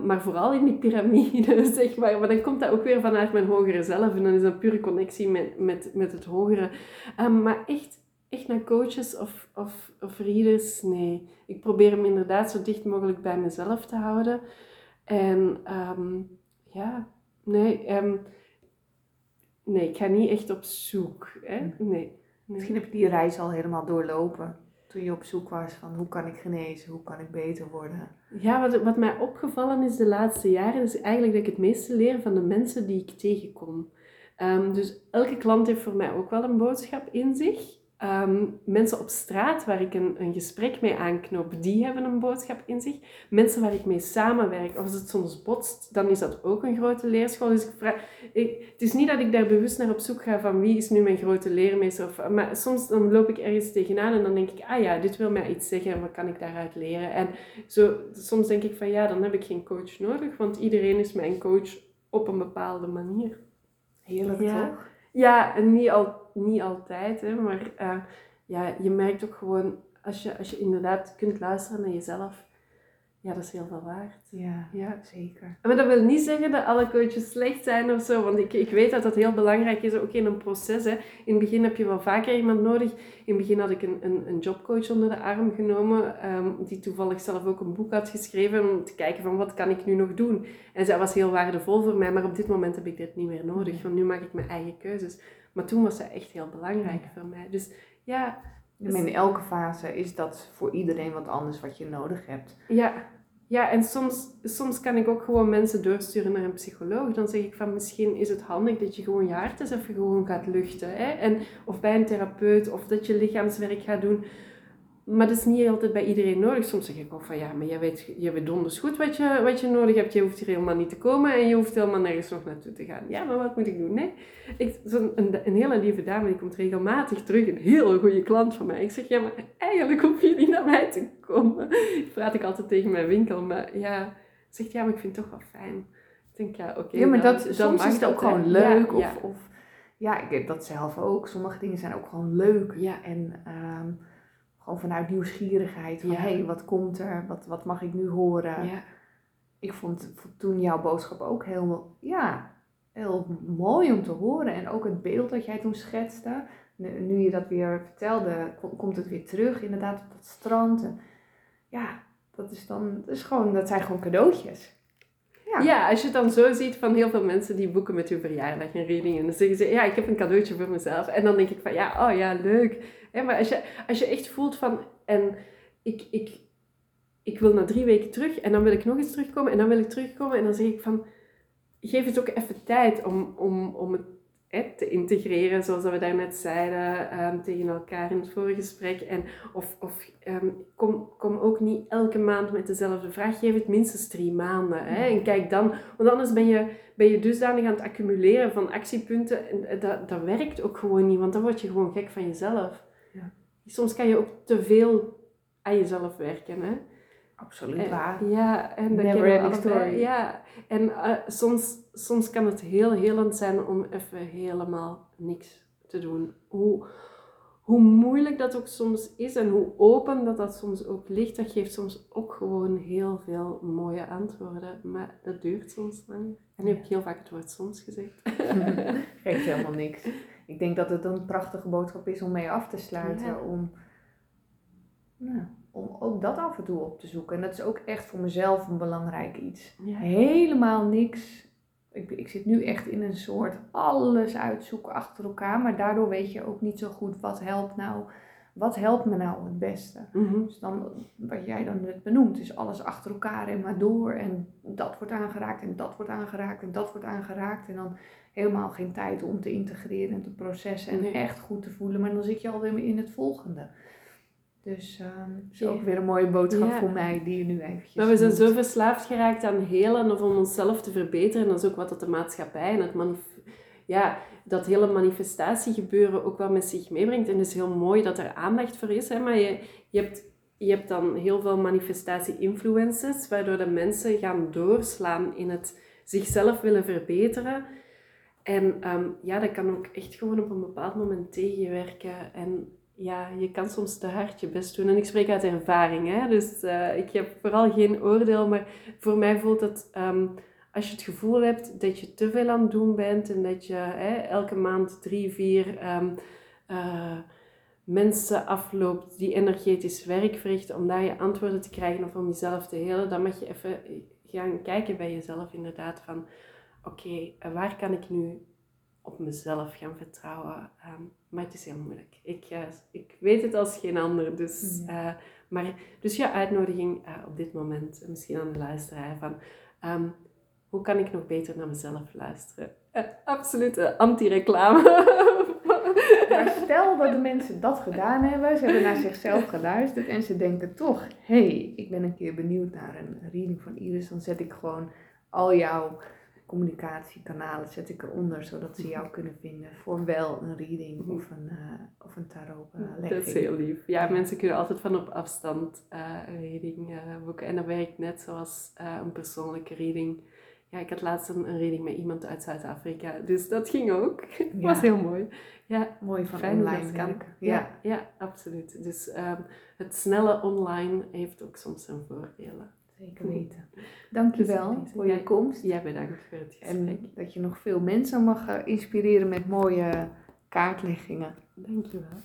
Speaker 2: maar vooral in die piramide, zeg maar. Maar dan komt dat ook weer vanuit mijn hogere zelf. En dan is dat pure connectie met, met, met het hogere. Maar echt, echt naar coaches of, of, of readers, nee. Ik probeer hem inderdaad zo dicht mogelijk bij mezelf te houden. En ehm, ja, nee, ehm, nee, ik ga niet echt op zoek. Hè? Nee. nee.
Speaker 1: Misschien heb je die reis al helemaal doorlopen. Toen je op zoek was van hoe kan ik genezen, hoe kan ik beter worden.
Speaker 2: Ja, wat, wat mij opgevallen is de laatste jaren, is eigenlijk dat ik het meeste leer van de mensen die ik tegenkom. Ehm, dus elke klant heeft voor mij ook wel een boodschap in zich. Ehm, mensen op straat waar ik een, een gesprek mee aanknoop, die hebben een boodschap in zich. Mensen waar ik mee samenwerk, of als het soms botst, dan is dat ook een grote leerschool. Dus ik vraag, ik, het is niet dat ik daar bewust naar op zoek ga van wie is nu mijn grote leermeester. Of, maar soms dan loop ik ergens tegenaan en dan denk ik, ah ja, dit wil mij iets zeggen en wat kan ik daaruit leren? En zo, soms denk ik van ja, dan heb ik geen coach nodig, want iedereen is mijn coach op een bepaalde manier.
Speaker 1: Heerlijk
Speaker 2: Ja.
Speaker 1: toch?
Speaker 2: Ja, en niet, al, niet altijd, hè, maar eh, ja, je merkt ook gewoon, als je, als je inderdaad kunt luisteren naar jezelf, ja, dat is heel veel waard.
Speaker 1: Ja,
Speaker 2: Ja.
Speaker 1: zeker.
Speaker 2: Maar dat wil niet zeggen dat alle coaches slecht zijn of zo, want ik, ik weet dat dat heel belangrijk is, ook in een proces. Hè. In het begin heb je wel vaker iemand nodig. In het begin had ik een, een, een jobcoach onder de arm genomen, ehm, die toevallig zelf ook een boek had geschreven om te kijken van wat kan ik nu nog doen. En zij was heel waardevol voor mij, maar op dit moment heb ik dit niet meer nodig, want nu maak ik mijn eigen keuzes. Maar toen was zij echt heel belangrijk voor mij. Dus ja,
Speaker 1: Maar in elke fase is dat voor iedereen wat anders wat je nodig hebt.
Speaker 2: Ja, ja en soms, soms kan ik ook gewoon mensen doorsturen naar een psycholoog. Dan zeg ik van misschien is het handig dat je gewoon je hart eens even gewoon gaat luchten. Hè? En, of bij een therapeut, of dat je lichaamswerk gaat doen. Maar dat is niet altijd bij iedereen nodig. Soms zeg ik ook van ja, maar jij weet, jij weet donders goed wat je, wat je nodig hebt. Je hoeft hier helemaal niet te komen en je hoeft helemaal nergens nog naartoe te gaan. Ja, maar wat moet ik doen? Nee. Ik, zo'n, een, een hele lieve dame die komt regelmatig terug. Een hele goede klant van mij. Ik zeg ja, maar eigenlijk hoef je niet naar mij te komen. Dat praat ik altijd tegen mijn winkel. Maar ja, zegt ja, maar ik vind het toch wel fijn. Ik denk ja, oké.
Speaker 1: ja, maar
Speaker 2: dan-
Speaker 1: dat,
Speaker 2: dan
Speaker 1: soms is het ook gewoon
Speaker 2: Ja,
Speaker 1: leuk.
Speaker 2: ja.
Speaker 1: Of, of, ja, ik heb dat zelf ook. Sommige dingen zijn ook gewoon leuk.
Speaker 2: Ja.
Speaker 1: En ehm, gewoon vanuit nieuwsgierigheid. Van,
Speaker 2: Ja.
Speaker 1: hé, hey, wat komt er? Wat, wat mag ik nu horen?
Speaker 2: Ja.
Speaker 1: Ik vond toen jouw boodschap ook heel, ja, heel mooi om te horen. En ook het beeld dat jij toen schetste. Nu, je dat weer vertelde, ko- komt het weer terug. Inderdaad, op dat strand. En, ja, dat is dan, dat is gewoon, dat zijn gewoon cadeautjes. Ja.
Speaker 2: Ja, als je het dan zo ziet van heel veel mensen die boeken met hun verjaardag een reading. En dan zeggen ze, ja, ik heb een cadeautje voor mezelf. En dan denk ik van, ja, oh ja, leuk. Maar als je, als je echt voelt van, en ik, ik, ik wil na drie weken terug en dan wil ik nog eens terugkomen en dan wil ik terugkomen. En dan zeg ik van, geef het ook even tijd om, om, om het te integreren, zoals we daarnet zeiden ehm, tegen elkaar in het vorige gesprek. En of, of ehm, kom, kom ook niet elke maand met dezelfde vraag, geef het minstens drie maanden. Hè? En kijk dan, want anders ben je, ben je dusdanig aan het accumuleren van actiepunten. En dat, dat werkt ook gewoon niet, want dan word je gewoon gek van jezelf. Soms kan je ook te veel aan jezelf werken. Hè?
Speaker 1: Absoluut waar.
Speaker 2: Ja, en dat
Speaker 1: Never ending story.
Speaker 2: Ja, en eh, soms, soms kan het heel helend zijn om even helemaal niks te doen. Hoe, hoe moeilijk dat ook soms is en hoe open dat dat soms ook ligt, dat geeft soms ook gewoon heel veel mooie antwoorden. Maar dat duurt soms lang. En nu heb ik heel vaak het woord soms gezegd.
Speaker 1: Geeft helemaal niks. Ik denk dat het een prachtige boodschap is om mee af te sluiten.
Speaker 2: Ja.
Speaker 1: Om, nou, om ook dat af en toe op te zoeken. En dat is ook echt voor mezelf een belangrijk iets.
Speaker 2: Ja.
Speaker 1: Helemaal niks. Ik, ik zit nu echt in een soort alles uitzoeken achter elkaar. Maar daardoor weet je ook niet zo goed wat helpt nou. Wat helpt me nou het beste?
Speaker 2: Mhm.
Speaker 1: Dus dan, wat jij dan net benoemt, is alles achter elkaar en maar door. En dat wordt aangeraakt en dat wordt aangeraakt en dat wordt aangeraakt. En dan helemaal geen tijd om te integreren en te processen en
Speaker 2: Nee.
Speaker 1: echt goed te voelen. Maar dan zit je alweer in het volgende. Dus ehm is ook weer een mooie boodschap
Speaker 2: Ja.
Speaker 1: voor mij die je nu eventjes
Speaker 2: Maar we zijn zo verslaafd geraakt aan helen of om onszelf te verbeteren. En dat is ook wat dat de maatschappij en het ja, dat hele manifestatiegebeuren ook wel met zich meebrengt. En het is heel mooi dat er aandacht voor is. Hè? Maar je, je, hebt, je hebt dan heel veel manifestatie-influencers, waardoor de mensen gaan doorslaan in het zichzelf willen verbeteren. En ehm, ja, dat kan ook echt gewoon op een bepaald moment tegenwerken. En ja, je kan soms te hard je best doen. En ik spreek uit ervaring, hè. Dus eh, ik heb vooral geen oordeel, maar voor mij voelt het... ehm, als je het gevoel hebt dat je te veel aan het doen bent en dat je hè, elke maand drie, vier ehm, eh, mensen afloopt die energetisch werk verrichten om daar je antwoorden te krijgen of om jezelf te helen, dan mag je even gaan kijken bij jezelf inderdaad van oké, eh, waar kan ik nu op mezelf gaan vertrouwen? Ehm, maar het is heel moeilijk. Ik, eh, ik weet het als geen ander. Dus,
Speaker 1: Ja.
Speaker 2: eh, maar, dus ja, uitnodiging op dit moment, misschien aan de luisteraar, van ehm, hoe kan ik nog beter naar mezelf luisteren? Absolute anti-reclame.
Speaker 1: Maar stel dat de mensen dat gedaan hebben, ze hebben naar zichzelf geluisterd en ze denken toch, hé, hey, ik ben een keer benieuwd naar een reading van Iris, dan zet ik gewoon al jouw communicatiekanalen zet ik eronder, zodat ze jou kunnen vinden voor wel een reading of een, eh, of een tarot eh,
Speaker 2: Dat is heel lief. Ja, mensen kunnen altijd van op afstand eh, een reading boeken. En dat werkt net zoals een persoonlijke reading. Ja, ik had laatst een, een reading met iemand uit Zuid-Afrika. Dus dat ging ook.
Speaker 1: Ja.
Speaker 2: was heel mooi. Ja,
Speaker 1: Mooi van
Speaker 2: Fijn
Speaker 1: online
Speaker 2: kan.
Speaker 1: Ja.
Speaker 2: ja, absoluut. Dus ehm, het snelle online heeft ook soms zijn voordelen.
Speaker 1: Zeker weten. Dankjewel
Speaker 2: Dus,
Speaker 1: voor je
Speaker 2: ja.
Speaker 1: komst.
Speaker 2: Jij bedankt voor het gesprek.
Speaker 1: En dat je nog veel mensen mag eh, inspireren met mooie kaartleggingen.
Speaker 2: Dankjewel.